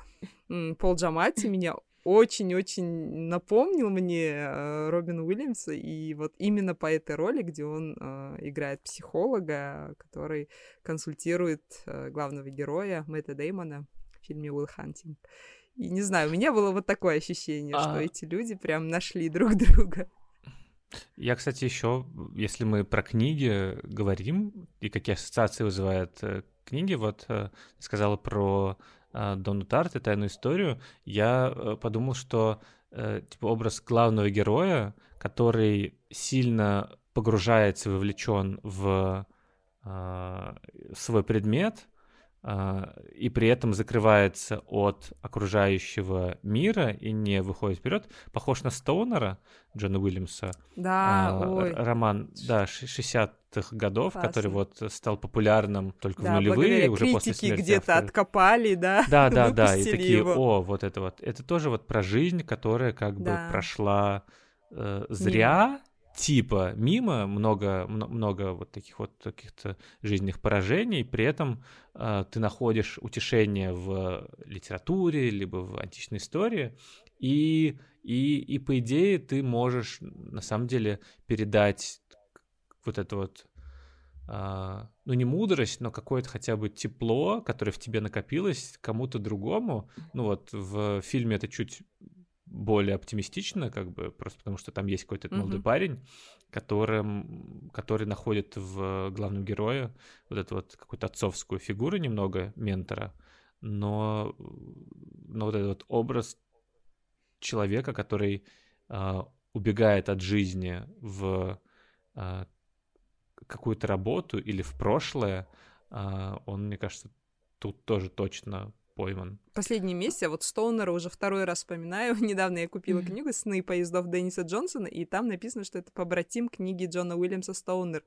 Пол Джамати меня очень-очень напомнил мне э, Робин Уильямса, и вот именно по этой роли, где он э, играет психолога, который консультирует э, главного героя Мэтта Деймона в фильме «Уилл Хантинг». И не знаю, у меня было вот такое ощущение, а... что эти люди прям нашли друг друга. Я, кстати, еще, если мы про книги говорим, и какие ассоциации вызывают э, книги, вот э, сказала про э, Дону Тарт и тайную историю, я подумал, что типа образ главного героя, который сильно погружается, вовлечен в свой предмет, и при этом закрывается от окружающего мира и не выходит вперед, похож на Стоунера Джона Уильямса. Да, а, ой. Роман, да, 60-х годов, Классно. который вот стал популярным только да, в нулевые, уже после смерти где-то автора. откопали, да, Да, да, да, и такие, его. о, вот это вот, это тоже вот про жизнь, которая как да. бы прошла э, зря, Мимо типа мимо, много, много вот таких вот каких-то жизненных поражений, при этом э, ты находишь утешение в литературе, либо в античной истории, и, и, и по идее ты можешь на самом деле передать вот это вот Uh, ну не мудрость, но какое-то хотя бы тепло, которое в тебе накопилось кому-то другому. Ну вот в фильме это чуть более оптимистично, как бы, просто потому что там есть какой-то mm-hmm. молодой парень, которым, который находит в главном герое вот эту вот какую-то отцовскую фигуру немного, ментора, но, но вот этот вот образ человека, который э, убегает от жизни в э, какую-то работу или в прошлое, э, он, мне кажется, тут тоже точно пойман. Последний месяц, вот Стоунера уже второй раз вспоминаю. Недавно я купила mm-hmm. книгу «Сны поездов» Денниса Джонсона, и там написано, что это побратим книги Джона Уильямса «Стоунер».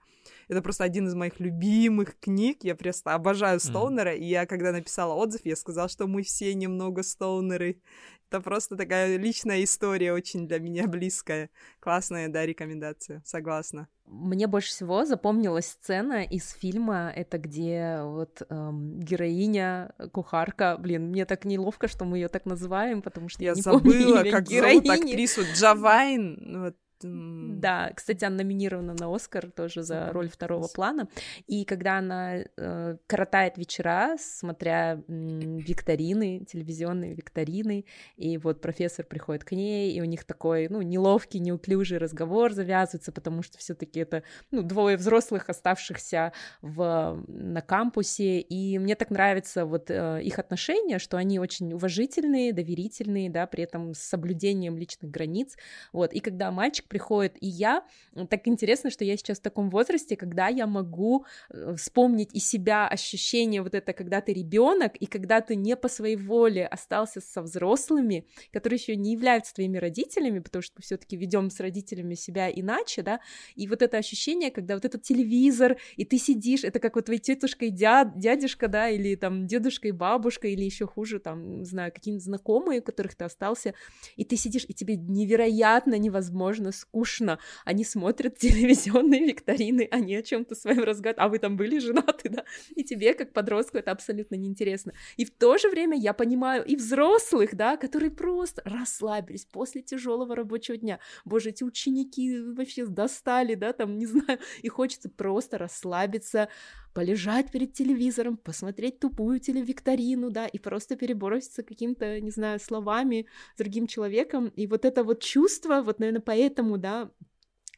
Это просто один из моих любимых книг. Я просто обожаю Стоунера, mm-hmm. и я, когда написала отзыв, я сказала, что мы все немного Стоунеры. Это просто такая личная история, очень для меня близкая. Классная, да, рекомендация. Согласна. Мне больше всего запомнилась сцена из фильма, это где вот эм, героиня, кухарка, блин, мне так неловко, что мы ее так называем, потому что я, я не забыла, помню как зовут актрису Джавайн, вот да, кстати, она номинирована на Оскар тоже за роль второго плана. И когда она э, коротает вечера, смотря м, викторины, телевизионные викторины, и вот профессор приходит к ней, и у них такой, ну, неловкий, неуклюжий разговор завязывается, потому что все-таки это, ну, двое взрослых, оставшихся в, на кампусе, и мне так нравится вот э, их отношения, что они очень уважительные, доверительные, да, при этом с соблюдением личных границ, вот, и когда мальчик приходит, и я, так интересно, что я сейчас в таком возрасте, когда я могу э, вспомнить из себя ощущение вот это, когда ты ребенок, и когда ты не по своей воле остался со взрослыми, которые еще не являются твоими родителями, потому что мы все-таки ведем с родителями себя иначе, да, и вот это ощущение, когда вот этот телевизор, и ты сидишь, это как вот твои тетушка и дяд, дядюшка, да, или там дедушка и бабушка, или еще хуже, там, не знаю, какие-нибудь знакомые, у которых ты остался, и ты сидишь, и тебе невероятно невозможно скучно. Они смотрят телевизионные викторины, они о чем-то своем разговаривают, а вы там были женаты, да? И тебе, как подростку, это абсолютно неинтересно. И в то же время я понимаю и взрослых, да, которые просто расслабились после тяжелого рабочего дня. Боже, эти ученики вообще достали, да, там, не знаю, и хочется просто расслабиться, полежать перед телевизором, посмотреть тупую телевикторину, да, и просто переброситься каким-то, не знаю, словами с другим человеком. И вот это вот чувство, вот, наверное, поэтому, да,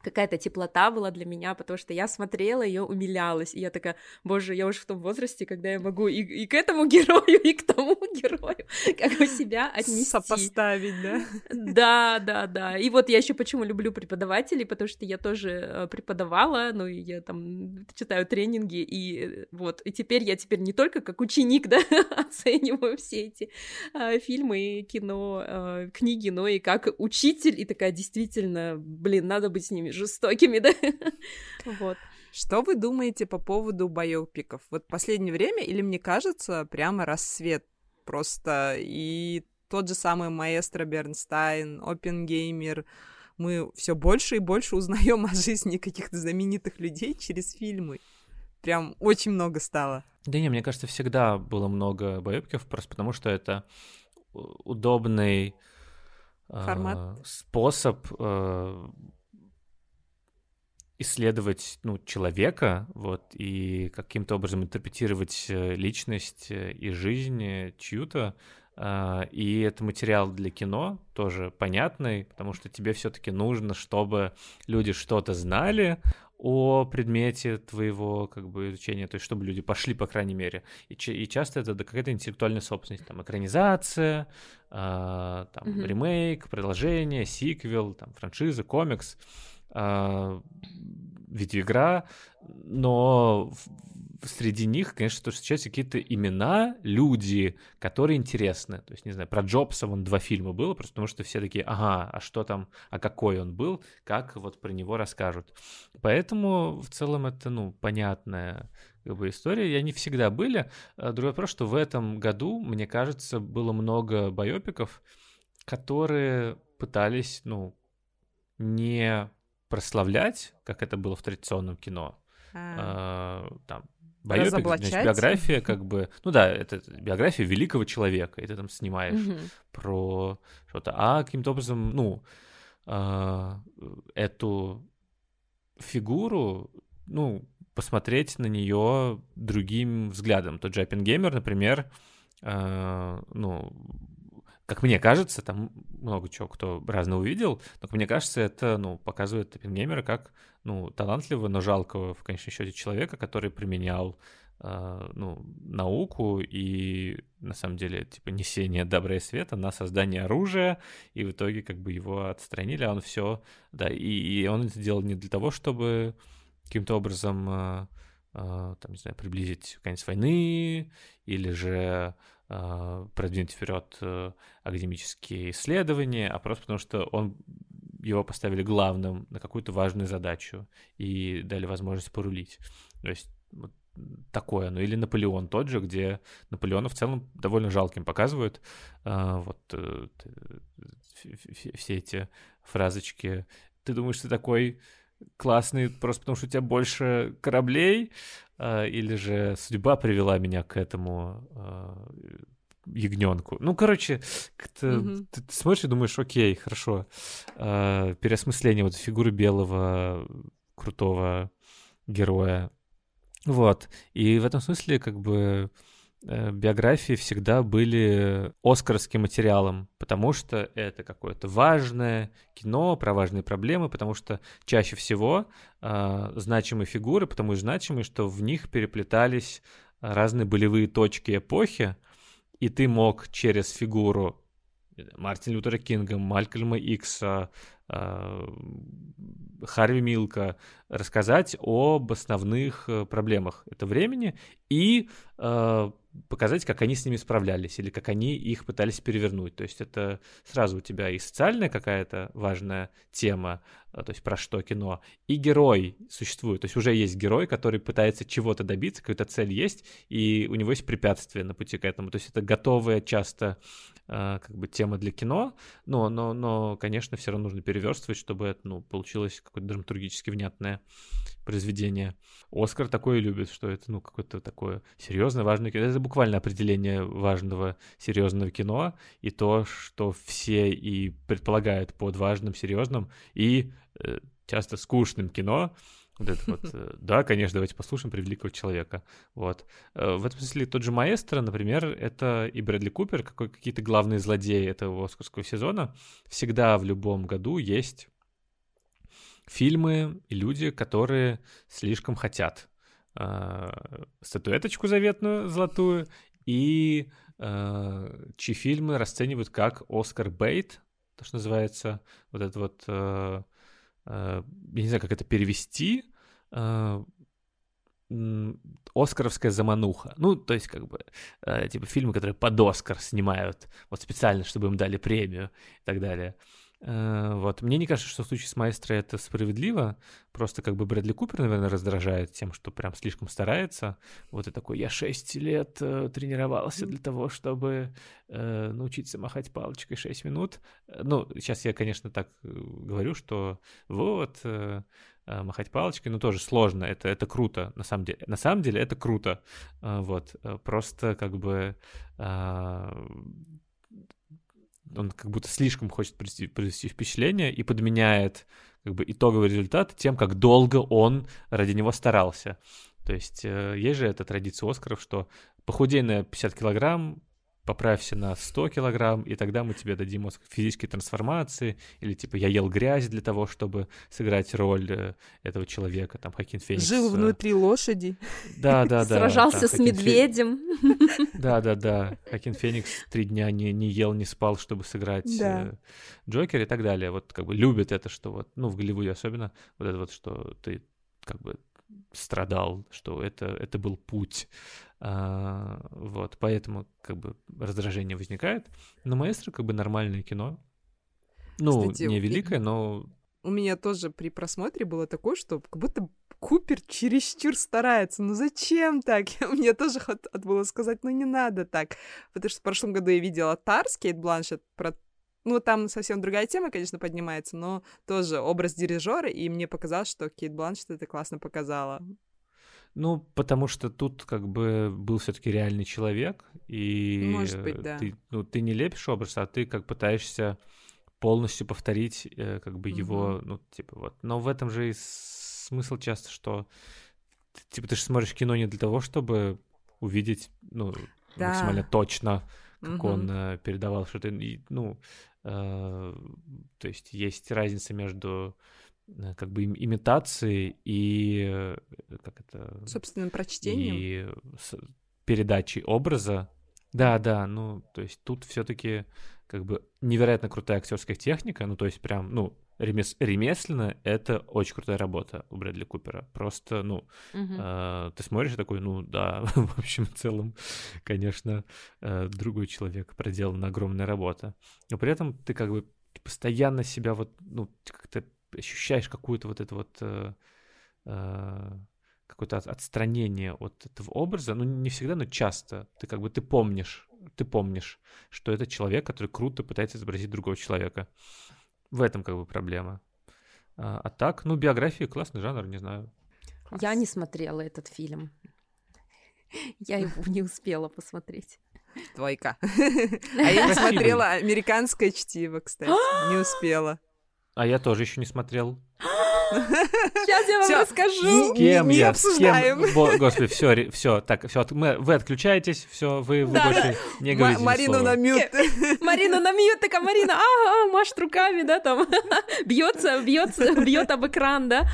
какая-то теплота была для меня, потому что я смотрела ее, умилялась, и я такая, боже, я уже в том возрасте, когда я могу и, и к этому герою, и к тому герою как бы себя отнести. Сопоставить, да? Да, да, да. И вот я еще почему люблю преподавателей, потому что я тоже э, преподавала, ну, и я там читаю тренинги, и вот, и теперь я теперь не только как ученик, да, оцениваю все эти э, фильмы, кино, э, книги, но и как учитель, и такая действительно, блин, надо быть с ними жестокими, да? вот. Что вы думаете по поводу байопиков? Вот последнее время, или мне кажется, прямо рассвет просто. И тот же самый маэстро Бернстайн, Опенгеймер, мы все больше и больше узнаем о жизни каких-то знаменитых людей через фильмы. Прям очень много стало. Да не, мне кажется, всегда было много байопиков, просто потому что это удобный Формат. Э, способ э, исследовать ну, человека вот, и каким-то образом интерпретировать э, личность э, и жизнь э, чью-то. А, и это материал для кино, тоже понятный, потому что тебе все-таки нужно, чтобы люди что-то знали о предмете твоего как бы изучения, то есть чтобы люди пошли, по крайней мере. И, и часто это какая-то интеллектуальная собственность, там экранизация, э, там mm-hmm. ремейк, продолжение, сиквел, там франшиза, комикс. А, видеоигра, но среди них, конечно, тоже встречаются какие-то имена, люди, которые интересны. То есть, не знаю, про Джобса вон два фильма было, просто потому что все такие, ага, а что там, а какой он был, как вот про него расскажут. Поэтому в целом это, ну, понятная как бы история. И они всегда были. А другой вопрос, что в этом году, мне кажется, было много байопиков, которые пытались, ну, не прославлять, как это было в традиционном кино. А. А, там байопик, значит, биография, как бы, ну да, это биография великого человека, и ты там снимаешь угу. про что-то, а каким-то образом, ну, а, эту фигуру, ну, посмотреть на нее другим взглядом. Тот же Оппенгеймер, например, э, ну, как мне кажется, там много чего кто разного увидел, но, как мне кажется, это, ну, показывает Оппенгеймера как, ну, талантливого, но жалкого, в конечном счете, человека, который применял, э, ну, науку и, на самом деле, типа, несение добра и света на создание оружия, и в итоге, как бы, его отстранили, а он все, да, и, и он это делал не для того, чтобы каким-то образом, э, э, там, не знаю, приблизить конец войны, или же продвинуть вперед э, академические исследования, а просто потому что он его поставили главным на какую-то важную задачу и дали возможность порулить. То есть вот такое, ну или Наполеон тот же, где Наполеона в целом довольно жалким показывают. А, вот э, все эти фразочки. Ты думаешь, ты такой классный просто потому, что у тебя больше кораблей, а, или же судьба привела меня к этому а, ягненку. Ну, короче, как-то mm-hmm. ты, ты смотришь и думаешь, окей, хорошо. Э, переосмысление вот фигуры белого крутого героя. Вот. И в этом смысле, как бы, биографии всегда были оскаровским материалом, потому что это какое-то важное кино про важные проблемы, потому что чаще всего э, значимые фигуры, потому и значимые, что в них переплетались разные болевые точки эпохи, и ты мог через фигуру Мартина Лютера Кинга, Малькольма Икса, а, Харви Милка рассказать об основных э, проблемах этого времени и а, показать, как они с ними справлялись или как они их пытались перевернуть. То есть это сразу у тебя и социальная какая-то важная тема, то есть про что кино, и герой существует. То есть уже есть герой, который пытается чего-то добиться, какая-то цель есть, и у него есть препятствия на пути к этому. То есть это готовая часто а, как бы тема для кино, но, но, но конечно, все равно нужно переверстывать, чтобы это ну, получилось какое-то драматургически внятное произведение. Оскар такое любит, что это ну какое-то такое серьезное, важное кино. Это буквально определение важного, серьезного кино, и то, что все и предполагают под важным, серьезным и э, часто скучным кино, вот это вот, э, да, конечно, давайте послушаем про великого человека. Вот. Э, в этом смысле тот же Маэстро, например, это и Брэдли Купер, какой, какие-то главные злодеи этого оскарского сезона. Всегда в любом году есть фильмы и люди, которые слишком хотят э, статуэточку заветную золотую и э, чьи фильмы расценивают как Оскар Бейт, то, что называется, вот это вот, э, э, я не знаю, как это перевести, э, Оскаровская замануха. Ну, то есть, как бы, э, типа фильмы, которые под Оскар снимают, вот специально, чтобы им дали премию и так далее. Э, вот. Мне не кажется, что в случае с Маэстро это справедливо. Просто как бы Брэдли Купер, наверное, раздражает тем, что прям слишком старается. Вот и такой, я 6 лет э, тренировался для того, чтобы э, научиться махать палочкой 6 минут. Э, ну, сейчас я, конечно, так э, говорю, что вот, э, махать палочкой, но тоже сложно, это, это круто, на самом деле. На самом деле это круто, вот, просто как бы он как будто слишком хочет произвести, произвести впечатление и подменяет как бы итоговый результат тем, как долго он ради него старался. То есть э, есть же эта традиция Оскаров, что похудей на 50 килограмм, поправься на 100 килограмм, и тогда мы тебе дадим мозг физической трансформации, или типа я ел грязь для того, чтобы сыграть роль э, этого человека, там Хакин Феникс. Жил э, внутри лошади. Да, да, да. Сражался с медведем. Да, да, да. Хакин Феникс три дня не, не ел, не спал, чтобы сыграть да. Джокер и так далее. Вот как бы любят это, что вот, ну, в Голливуде особенно, вот это вот, что ты как бы страдал, что это, это был путь. А, вот, поэтому как бы раздражение возникает. Но «Маэстро» как бы нормальное кино. Ну, Кстати, не великое, но... У меня тоже при просмотре было такое, что как будто Купер чересчур старается. Ну зачем так? Мне тоже от, от было сказать, ну не надо так. Потому что в прошлом году я видела Тарс, Кейт Бланшет, про ну, там совсем другая тема, конечно, поднимается, но тоже образ дирижера, и мне показалось, что Кейт Бланшет это классно показала. Ну, потому что тут как бы был все-таки реальный человек, и Может быть, да. ты, ну, ты не лепишь образ, а ты как пытаешься полностью повторить э, как бы его, угу. ну, типа вот. Но в этом же и смысл часто, что типа ты же смотришь кино не для того, чтобы увидеть, ну, да. максимально точно, как угу. он э, передавал что-то, ну, Э, то есть есть разница между как бы имитацией и э, как это собственным прочтением и передачей образа да да ну то есть тут все-таки как бы невероятно крутая актерская техника ну то есть прям ну ремес... ремесленно это очень крутая работа у Брэдли Купера. Просто, ну, угу. э, ты смотришь такой, ну да, в общем, в целом, конечно, э, другой человек проделана огромная работа. Но при этом ты как бы постоянно себя вот, ну, как-то ощущаешь какую-то вот это вот э, э, какое-то отстранение от этого образа, ну не всегда, но часто. Ты как бы ты помнишь, ты помнишь, что это человек, который круто пытается изобразить другого человека. В этом как бы проблема. А, а так, ну биография классный жанр, не знаю. Класс. Я не смотрела этот фильм. Я его не успела посмотреть. Двойка. А я не смотрела «Американское чтиво», кстати. Не успела. А я тоже еще не смотрел. Сейчас я вам Всё. расскажу. С кем не, я? обсуждаем. С кем? Господи, все, все, так, все, мы, вы отключаетесь, все, вы, вы да, больше да. не говорите. М- Марину на мют. Марина на мют, такая Марина, ага, машет руками, да, там, бьется, бьется, бьет об экран, да.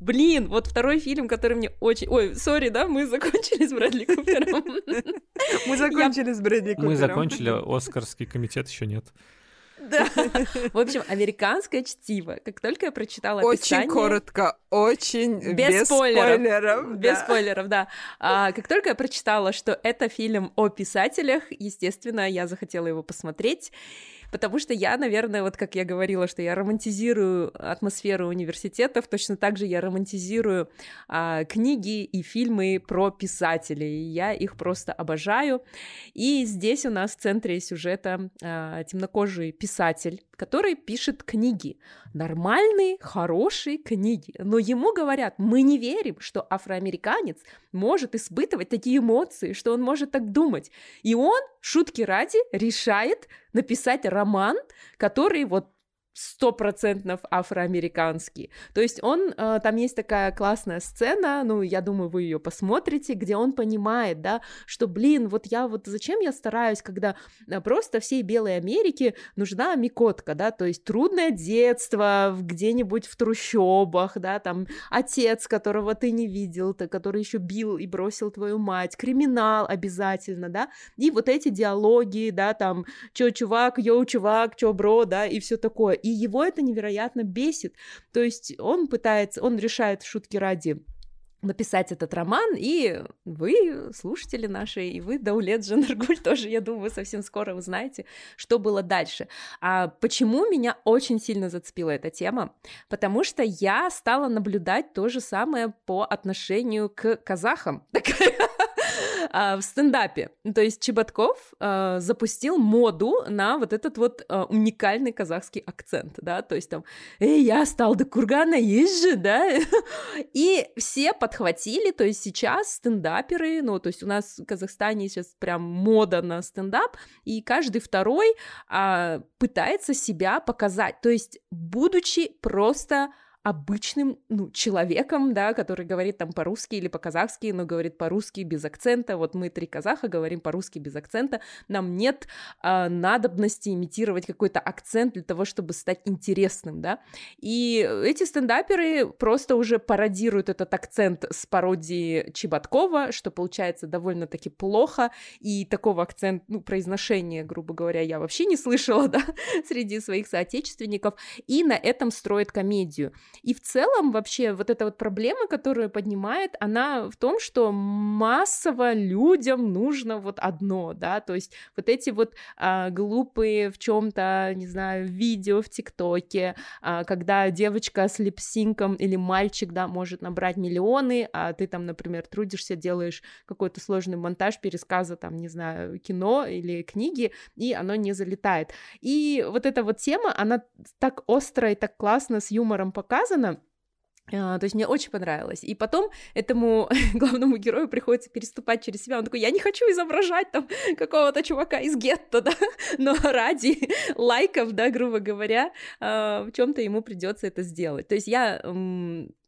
Блин, вот второй фильм, который мне очень... Ой, сори, да, мы закончили с Брэдли Купером. Мы закончили с Брэдли Купером. Мы закончили, Оскарский комитет еще нет. Да. В общем, американское чтиво. Как только я прочитала описание... Очень коротко, очень без, без спойлеров. спойлеров без да. спойлеров, да. А, как только я прочитала, что это фильм о писателях, естественно, я захотела его посмотреть потому что я, наверное, вот как я говорила, что я романтизирую атмосферу университетов, точно так же я романтизирую а, книги и фильмы про писателей, я их просто обожаю. И здесь у нас в центре сюжета а, темнокожий писатель, который пишет книги, нормальные, хорошие книги, но ему говорят, мы не верим, что афроамериканец может испытывать такие эмоции, что он может так думать. И он, шутки ради, решает написать роман, который вот стопроцентно афроамериканский. То есть он, э, там есть такая классная сцена, ну, я думаю, вы ее посмотрите, где он понимает, да, что, блин, вот я вот зачем я стараюсь, когда э, просто всей белой Америке нужна микотка, да, то есть трудное детство где-нибудь в трущобах, да, там отец, которого ты не видел, то, который еще бил и бросил твою мать, криминал обязательно, да, и вот эти диалоги, да, там, чё, чувак, йоу, чувак, чё, бро, да, и все такое и его это невероятно бесит. То есть он пытается, он решает шутки ради написать этот роман, и вы, слушатели наши, и вы, Даулет Жанаргуль, тоже, я думаю, совсем скоро узнаете, что было дальше. А почему меня очень сильно зацепила эта тема? Потому что я стала наблюдать то же самое по отношению к казахам. Такая в стендапе. То есть Чеботков а, запустил моду на вот этот вот а, уникальный казахский акцент, да, то есть там «Эй, я стал до Кургана езжу», да, и все подхватили, то есть сейчас стендаперы, ну, то есть у нас в Казахстане сейчас прям мода на стендап, и каждый второй а, пытается себя показать, то есть будучи просто обычным, ну, человеком, да, который говорит там по-русски или по-казахски, но говорит по-русски без акцента. Вот мы три казаха говорим по-русски без акцента. Нам нет э, надобности имитировать какой-то акцент для того, чтобы стать интересным, да. И эти стендаперы просто уже пародируют этот акцент с пародии Чеботкова, что получается довольно-таки плохо, и такого акцента, ну, произношения, грубо говоря, я вообще не слышала, да, среди своих соотечественников, и на этом строят комедию. И в целом вообще вот эта вот проблема, которую поднимает, она в том, что массово людям нужно вот одно, да, то есть вот эти вот а, глупые в чем-то, не знаю, видео в ТикТоке, а, когда девочка с липсинком или мальчик, да, может набрать миллионы, а ты там, например, трудишься, делаешь какой-то сложный монтаж пересказа, там, не знаю, кино или книги, и оно не залетает. И вот эта вот тема, она так остро и так классно с юмором показана, показано, а, то есть мне очень понравилось. И потом этому главному герою приходится переступать через себя. Он такой, я не хочу изображать там какого-то чувака из гетто, да, но ради лайков, да, грубо говоря, а, в чем-то ему придется это сделать. То есть я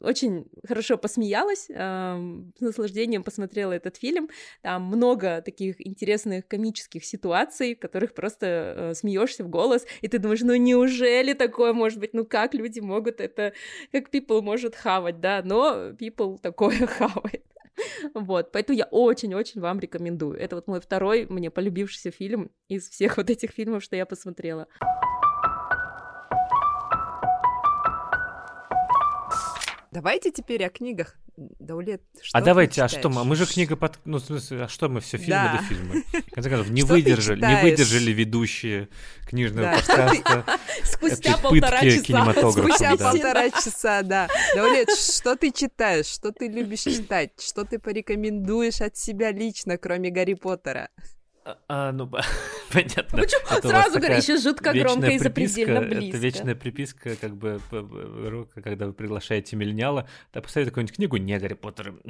очень хорошо посмеялась, с наслаждением посмотрела этот фильм. Там много таких интересных комических ситуаций, в которых просто э, смеешься в голос, и ты думаешь, ну неужели такое может быть? Ну как люди могут это, как people может хавать, да? Но people такое хавает. Вот, поэтому я очень-очень вам рекомендую. Это вот мой второй мне полюбившийся фильм из всех вот этих фильмов, что я посмотрела. Давайте теперь о книгах. Даулет, что А давайте, а что мы? Мы же книга под... Ну, в смысле, а что мы все фильмы да. или фильмы? В конце концов, не выдержали, не выдержали ведущие книжного да. подкаста. Спустя полтора часа. Спустя полтора часа, да. Даулет, что ты читаешь? Что ты любишь читать? Что ты порекомендуешь от себя лично, кроме Гарри Поттера? А, а, ну, понятно. Почему это сразу говорю, еще жутко громко и запредельно близко. Это вечная приписка, как бы, когда вы приглашаете Мельняла, да, посоветуй какую-нибудь книгу, не Гарри Поттер.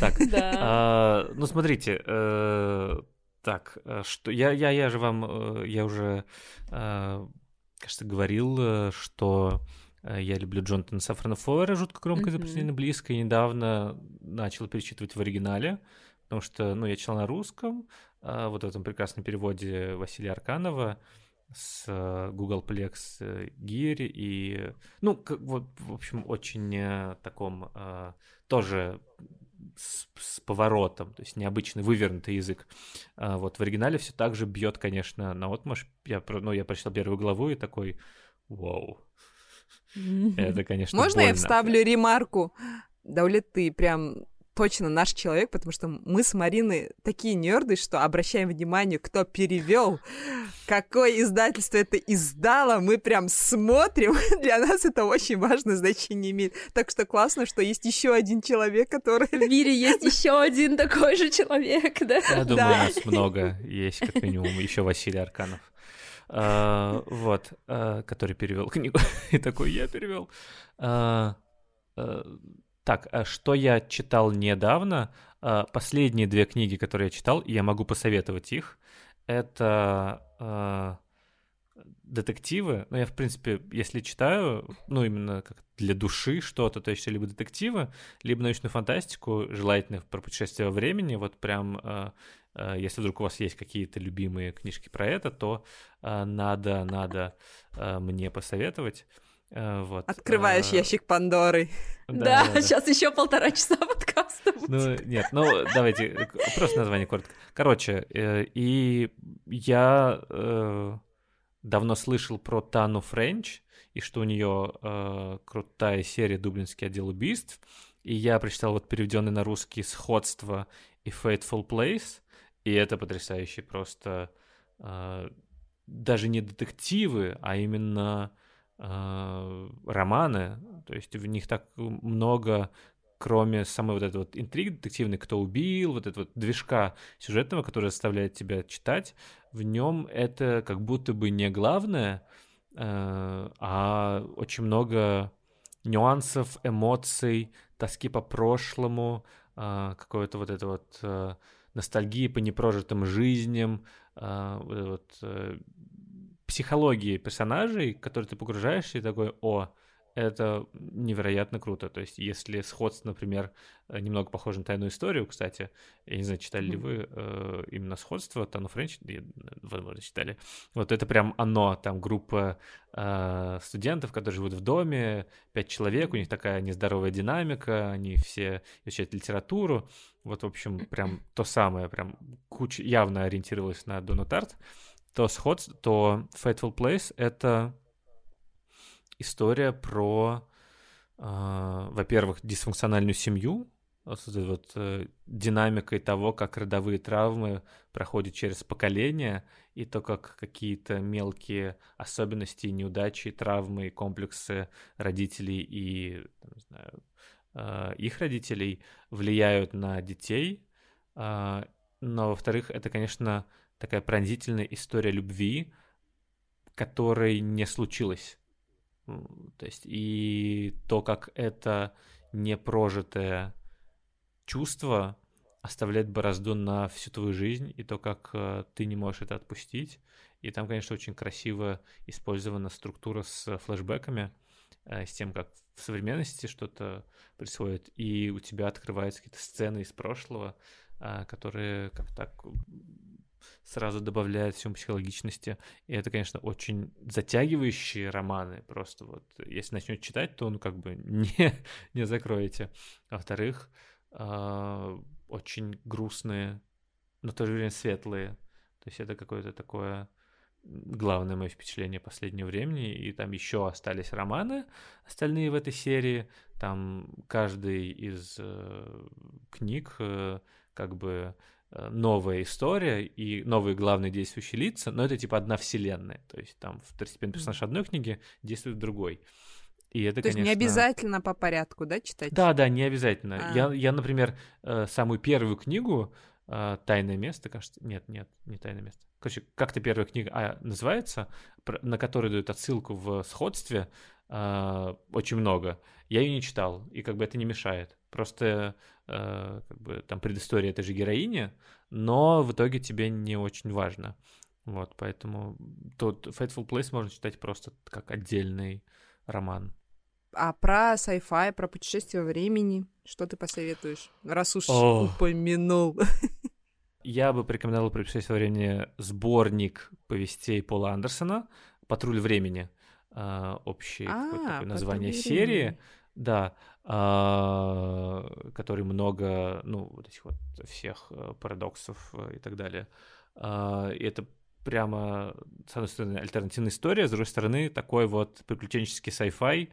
Так, а, ну, смотрите, э, так, э, что я, я, я же вам, э, я уже, кажется, говорил, что я люблю Джонатана Сафрана Фойера жутко громко и запредельно близко, и недавно начал перечитывать в оригинале, потому что, ну, я читал на русском, вот в этом прекрасном переводе Василия Арканова с э, Google Plex э, Gear и, ну, как, вот, в общем, очень э, таком тоже с, с поворотом, то есть необычный вывернутый язык. А, вот в оригинале все так же бьет, конечно, на отмаш. Я, ну, я прочитал первую главу и такой, вау. Это, конечно, Можно больно. я вставлю ремарку? Даулет, ты прям точно наш человек, потому что мы с Мариной такие нерды, что обращаем внимание, кто перевел, какое издательство это издало, мы прям смотрим. Для нас это очень важное значение имеет. Так что классно, что есть еще один человек, который... В мире есть еще один такой же человек, да? Я думаю, да. нас много. Есть как минимум еще Василий Арканов. Uh, вот, uh, который перевел книгу. И такой, я перевел. Uh, так, а что я читал недавно? А, последние две книги, которые я читал, я могу посоветовать их. Это э, детективы. Ну, я, в принципе, если читаю, ну, именно как для души что-то, то есть либо детективы, либо научную фантастику, желательно про путешествие во времени. Вот прям, э, э, если вдруг у вас есть какие-то любимые книжки про это, то э, надо, надо э, мне посоветовать. Э, вот. Открываешь а... ящик Пандоры. Да, да, да, сейчас еще полтора часа подкаста будет. Ну, нет, ну, давайте, просто название коротко. Короче, э, и я э, давно слышал про Тану Френч, и что у нее э, крутая серия «Дублинский отдел убийств», и я прочитал вот переведенный на русский «Сходство» и «Fateful Place», и это потрясающе просто э, даже не детективы, а именно э, романы, то есть в них так много, кроме самой вот этой вот интриги детективной, кто убил, вот этого вот движка сюжетного, который заставляет тебя читать, в нем это как будто бы не главное, э, а очень много нюансов, эмоций, тоски по прошлому, э, какой-то вот это вот э, ностальгии по непрожитым жизням, вот, психологии персонажей, которые ты погружаешься и такой, о, это невероятно круто. То есть, если сходство, например, э, немного похоже на тайную историю, кстати, я не знаю, читали ли вы э, именно сходство, Тану Френч, возможно, читали. Вот это прям оно, там группа э, студентов, которые живут в доме, пять человек, у них такая нездоровая динамика, они все изучают литературу. Вот, в общем, прям то самое, прям куча явно ориентировалась на Дону Тарт то сходство, то Fateful Place — это история про, э, во-первых, дисфункциональную семью, вот, вот э, динамикой того, как родовые травмы проходят через поколения, и то, как какие-то мелкие особенности, неудачи, травмы, комплексы родителей и не знаю, э, их родителей влияют на детей. Э, но, во-вторых, это, конечно, такая пронзительная история любви, которой не случилось. То есть и то, как это непрожитое чувство оставляет борозду на всю твою жизнь, и то, как э, ты не можешь это отпустить. И там, конечно, очень красиво использована структура с флешбеками, э, с тем, как в современности что-то происходит, и у тебя открываются какие-то сцены из прошлого, э, которые как так сразу добавляет всему психологичности. И это, конечно, очень затягивающие романы. Просто вот, если начнете читать, то, ну, как бы не, не закроете. А во-вторых, э, очень грустные, но в то же время светлые. То есть это какое-то такое главное мое впечатление последнего времени, и там еще остались романы, остальные в этой серии, там каждый из э, книг э, как бы новая история и новые главные действующие лица, но это типа одна вселенная, то есть там второстепенный персонаж одной книги действует в другой. И это, То конечно... есть не обязательно по порядку, да, читать? Да, да, не обязательно. А. Я, я, например, э, самую первую книгу э, «Тайное место», кажется... Нет, нет, не «Тайное место». Короче, как-то первая книга а, называется, на которую дают отсылку в сходстве, э, очень много. Я ее не читал, и как бы это не мешает. Просто как бы там предыстория этой же героини, но в итоге тебе не очень важно. Вот, поэтому тот Fateful Place можно читать просто как отдельный роман. А про sci-fi, про путешествие во времени, что ты посоветуешь, раз уж О. упомянул? Я бы порекомендовал про путешествие во времени сборник повестей Пола Андерсона «Патруль времени». Uh, общее а, такое название серии. Да, uh, который много, ну, вот этих вот всех uh, парадоксов и так далее. И это прямо, с одной стороны, альтернативная история, с другой стороны, такой вот приключенческий sci-fi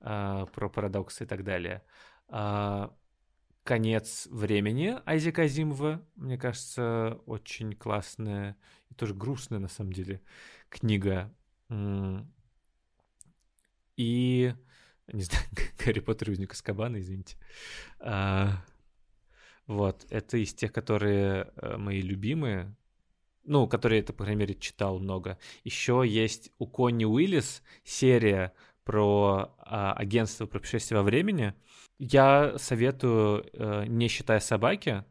э, про парадоксы и так далее. Э, «Конец времени» Айзека Азимова, мне кажется, очень классная и тоже грустная, на самом деле, книга. И, не знаю, Гарри Поттер и Узник Аскабана, извините. А, вот, это из тех, которые э, мои любимые, ну, который это, по крайней мере, читал много. Еще есть у Конни Уиллис серия про а, агентство про путешествие во времени. Я советую, э, не считая собаки,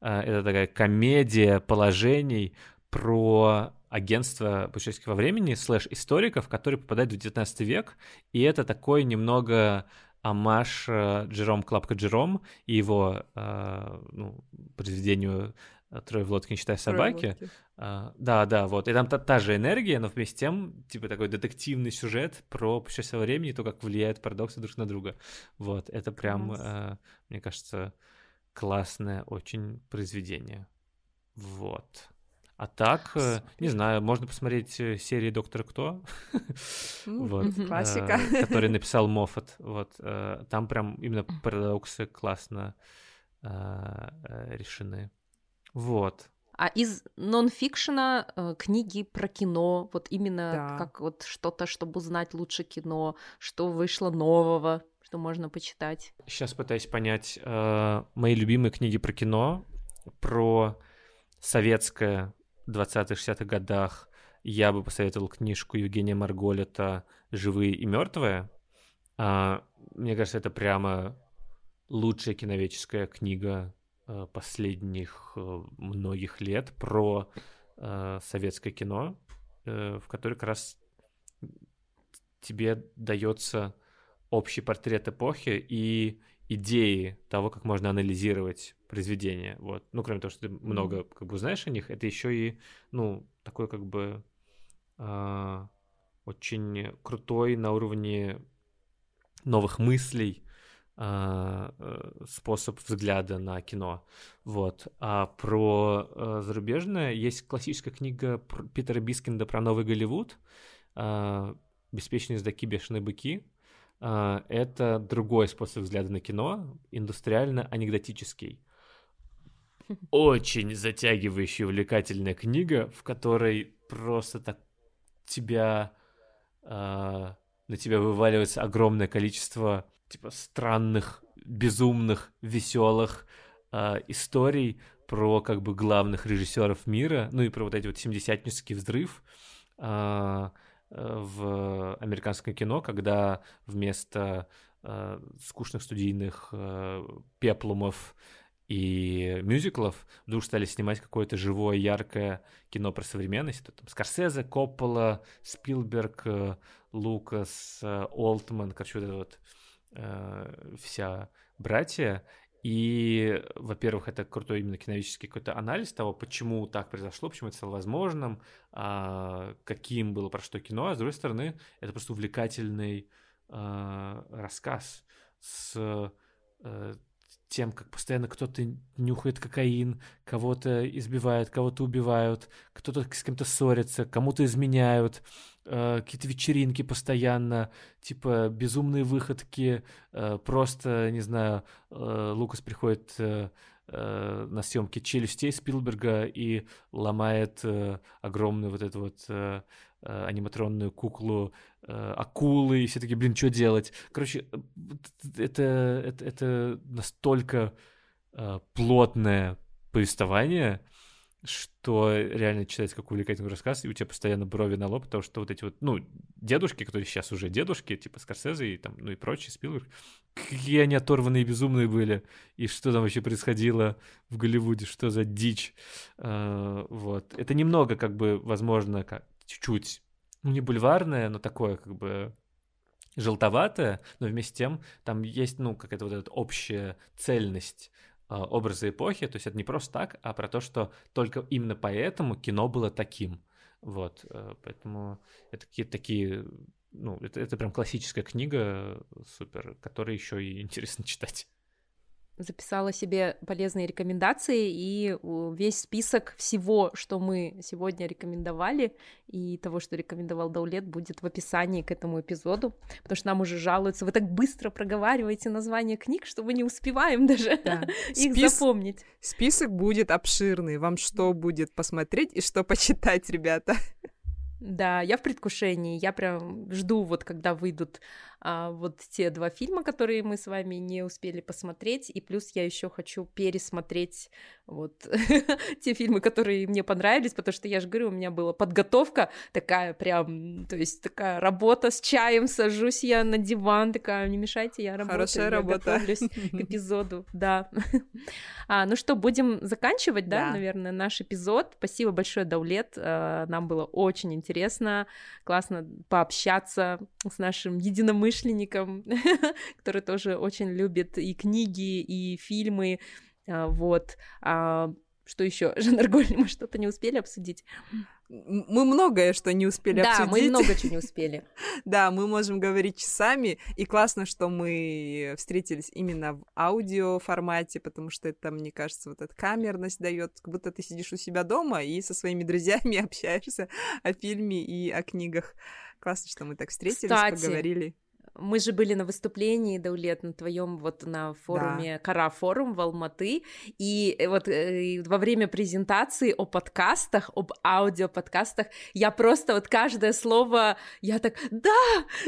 э, это такая комедия положений про агентство путешествия во времени, слэш историков, которые попадают в 19 век, и это такой немного амаш э, Джером Клапка Джером и его э, ну, произведению Трое в лодке, не считая собаки. А, да, да, вот. И там та, та же энергия, но вместе с тем, типа, такой детективный сюжет про путешествие времени, то, как влияют парадоксы друг на друга. Вот, это прям, а, мне кажется, классное очень произведение. Вот. А так, э, не знаю, можно посмотреть э, серии Доктора Кто, вот, классика, э, который написал Моффат. Вот, там прям именно парадоксы классно решены. Вот. А из нонфикшена книги про кино, вот именно да. как вот что-то, чтобы узнать лучше кино, что вышло нового, что можно почитать. Сейчас пытаюсь понять э, мои любимые книги про кино, про советское 20-60-х годах. Я бы посоветовал книжку Евгения Марголета «Живые и мертвые». Э, мне кажется, это прямо лучшая киновеческая книга Э, последних э, многих лет про э, советское кино, в которой как раз тебе дается общий портрет эпохи и идеи того, как можно анализировать произведение. Вот. Ну, кроме того, что ты много как бы знаешь о них, это еще и, ну, такой как бы э, очень крутой на уровне новых мыслей, а, э, способ взгляда на кино. Вот. А про э, зарубежное есть классическая книга Питера Бискинда про Новый Голливуд э, «Беспечные ездаки, бешеные быки». Э, это другой способ взгляда на кино, индустриально-анекдотический. Очень затягивающая, увлекательная книга, в которой просто так тебя... Э, на тебя вываливается огромное количество типа странных, безумных, веселых э, историй про как бы главных режиссеров мира, ну и про вот эти вот семидесятнический взрыв э, в американском кино, когда вместо э, скучных студийных э, пеплумов и мюзиклов вдруг стали снимать какое-то живое, яркое кино про современность. Это там Скорсезе, Коппола, Спилберг, Лукас, Олтман, короче, вот это вот э, вся братья. И, во-первых, это крутой именно киновический какой-то анализ того, почему так произошло, почему это стало возможным, а, каким было про что кино, а с другой стороны, это просто увлекательный а, рассказ с а, тем, как постоянно кто-то нюхает кокаин, кого-то избивают, кого-то убивают, кто-то с кем-то ссорится, кому-то изменяют, э, какие-то вечеринки постоянно, типа безумные выходки, э, просто, не знаю, э, Лукас приходит э, э, на съемки челюстей Спилберга и ломает э, огромную вот эту вот э, э аниматронную куклу э, акулы, и все таки блин, что делать? Короче, э, это, это, это настолько э, плотное повествование, что реально читать как увлекательный рассказ, и у тебя постоянно брови на лоб, потому что вот эти вот, ну, дедушки, которые сейчас уже дедушки, типа Скорсезе и там, ну и прочие, Спилберг, какие они оторванные и безумные были, и что там вообще происходило в Голливуде, что за дичь, uh, вот. Это немного, как бы, возможно, как чуть-чуть, ну, не бульварное, но такое, как бы, желтоватое, но вместе с тем там есть, ну, какая-то вот эта общая цельность а, образы эпохи, то есть это не просто так, а про то, что только именно поэтому кино было таким. Вот, э, поэтому это какие-то такие, ну, это, это прям классическая книга, супер, которую еще и интересно читать записала себе полезные рекомендации, и весь список всего, что мы сегодня рекомендовали, и того, что рекомендовал Даулет, будет в описании к этому эпизоду, потому что нам уже жалуются, вы так быстро проговариваете название книг, что мы не успеваем даже да. их Спис... запомнить. Список будет обширный, вам что будет посмотреть и что почитать, ребята. Да, я в предвкушении. Я прям жду, вот когда выйдут а, вот те два фильма, которые мы с вами не успели посмотреть. И плюс я еще хочу пересмотреть вот те фильмы, которые мне понравились, потому что я же говорю, у меня была подготовка такая прям, то есть такая работа с чаем, сажусь я на диван, такая, не мешайте, я работаю, Хорошая я работа. готовлюсь к эпизоду, да. А, ну что, будем заканчивать, да, да, наверное, наш эпизод. Спасибо большое, Даулет, а, нам было очень интересно, классно пообщаться с нашим единомышленником, который тоже очень любит и книги, и фильмы, а, вот. А, что еще? Жанр Голь, мы что-то не успели обсудить? Мы многое что не успели да, обсудить. Да, мы много чего не успели. да, мы можем говорить часами, и классно, что мы встретились именно в аудио формате, потому что это, мне кажется, вот эта камерность дает, как будто ты сидишь у себя дома и со своими друзьями общаешься о фильме и о книгах. Классно, что мы так встретились, Кстати, поговорили. Мы же были на выступлении, Даулет, на твоем вот на форуме да. Кара форум в Алматы, и э, вот э, во время презентации о подкастах, об аудиоподкастах, я просто вот каждое слово, я так, да,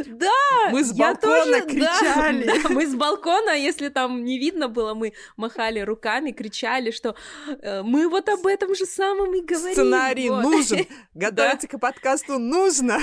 да, мы с балкона тоже, кричали, да, да, мы с балкона, если там не видно было, мы махали руками, кричали, что э, мы вот об этом же самом и говорим. Сценарий вот. нужен, готовиться к подкасту нужно.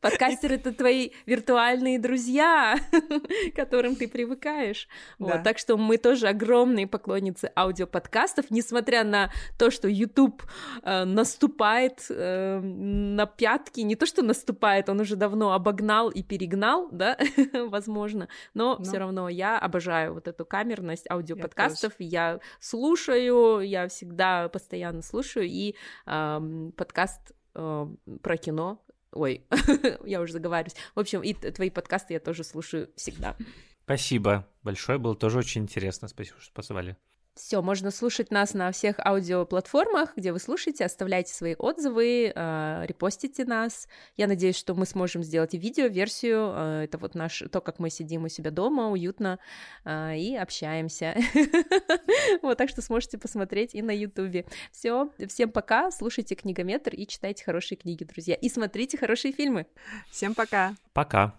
Подкастеры — это твои виртуальные друзья, к которым ты привыкаешь. Да. Вот, так что мы тоже огромные поклонницы аудиоподкастов, несмотря на то, что YouTube э, наступает э, на пятки, не то, что наступает, он уже давно обогнал и перегнал, да, возможно, но, но... все равно я обожаю вот эту камерность аудиоподкастов, я, я слушаю, я всегда постоянно слушаю, и э, подкаст про кино Ой, я уже заговариваюсь. В общем, и твои подкасты я тоже слушаю всегда. Спасибо большое, было тоже очень интересно. Спасибо, что позвали. Все, можно слушать нас на всех аудиоплатформах, где вы слушаете, оставляйте свои отзывы, э, репостите нас. Я надеюсь, что мы сможем сделать и видео-версию. Э, это вот наш, то, как мы сидим у себя дома, уютно э, и общаемся. Вот, так что сможете посмотреть и на Ютубе. Все, всем пока, слушайте книгометр и читайте хорошие книги, друзья. И смотрите хорошие фильмы. Всем пока. Пока.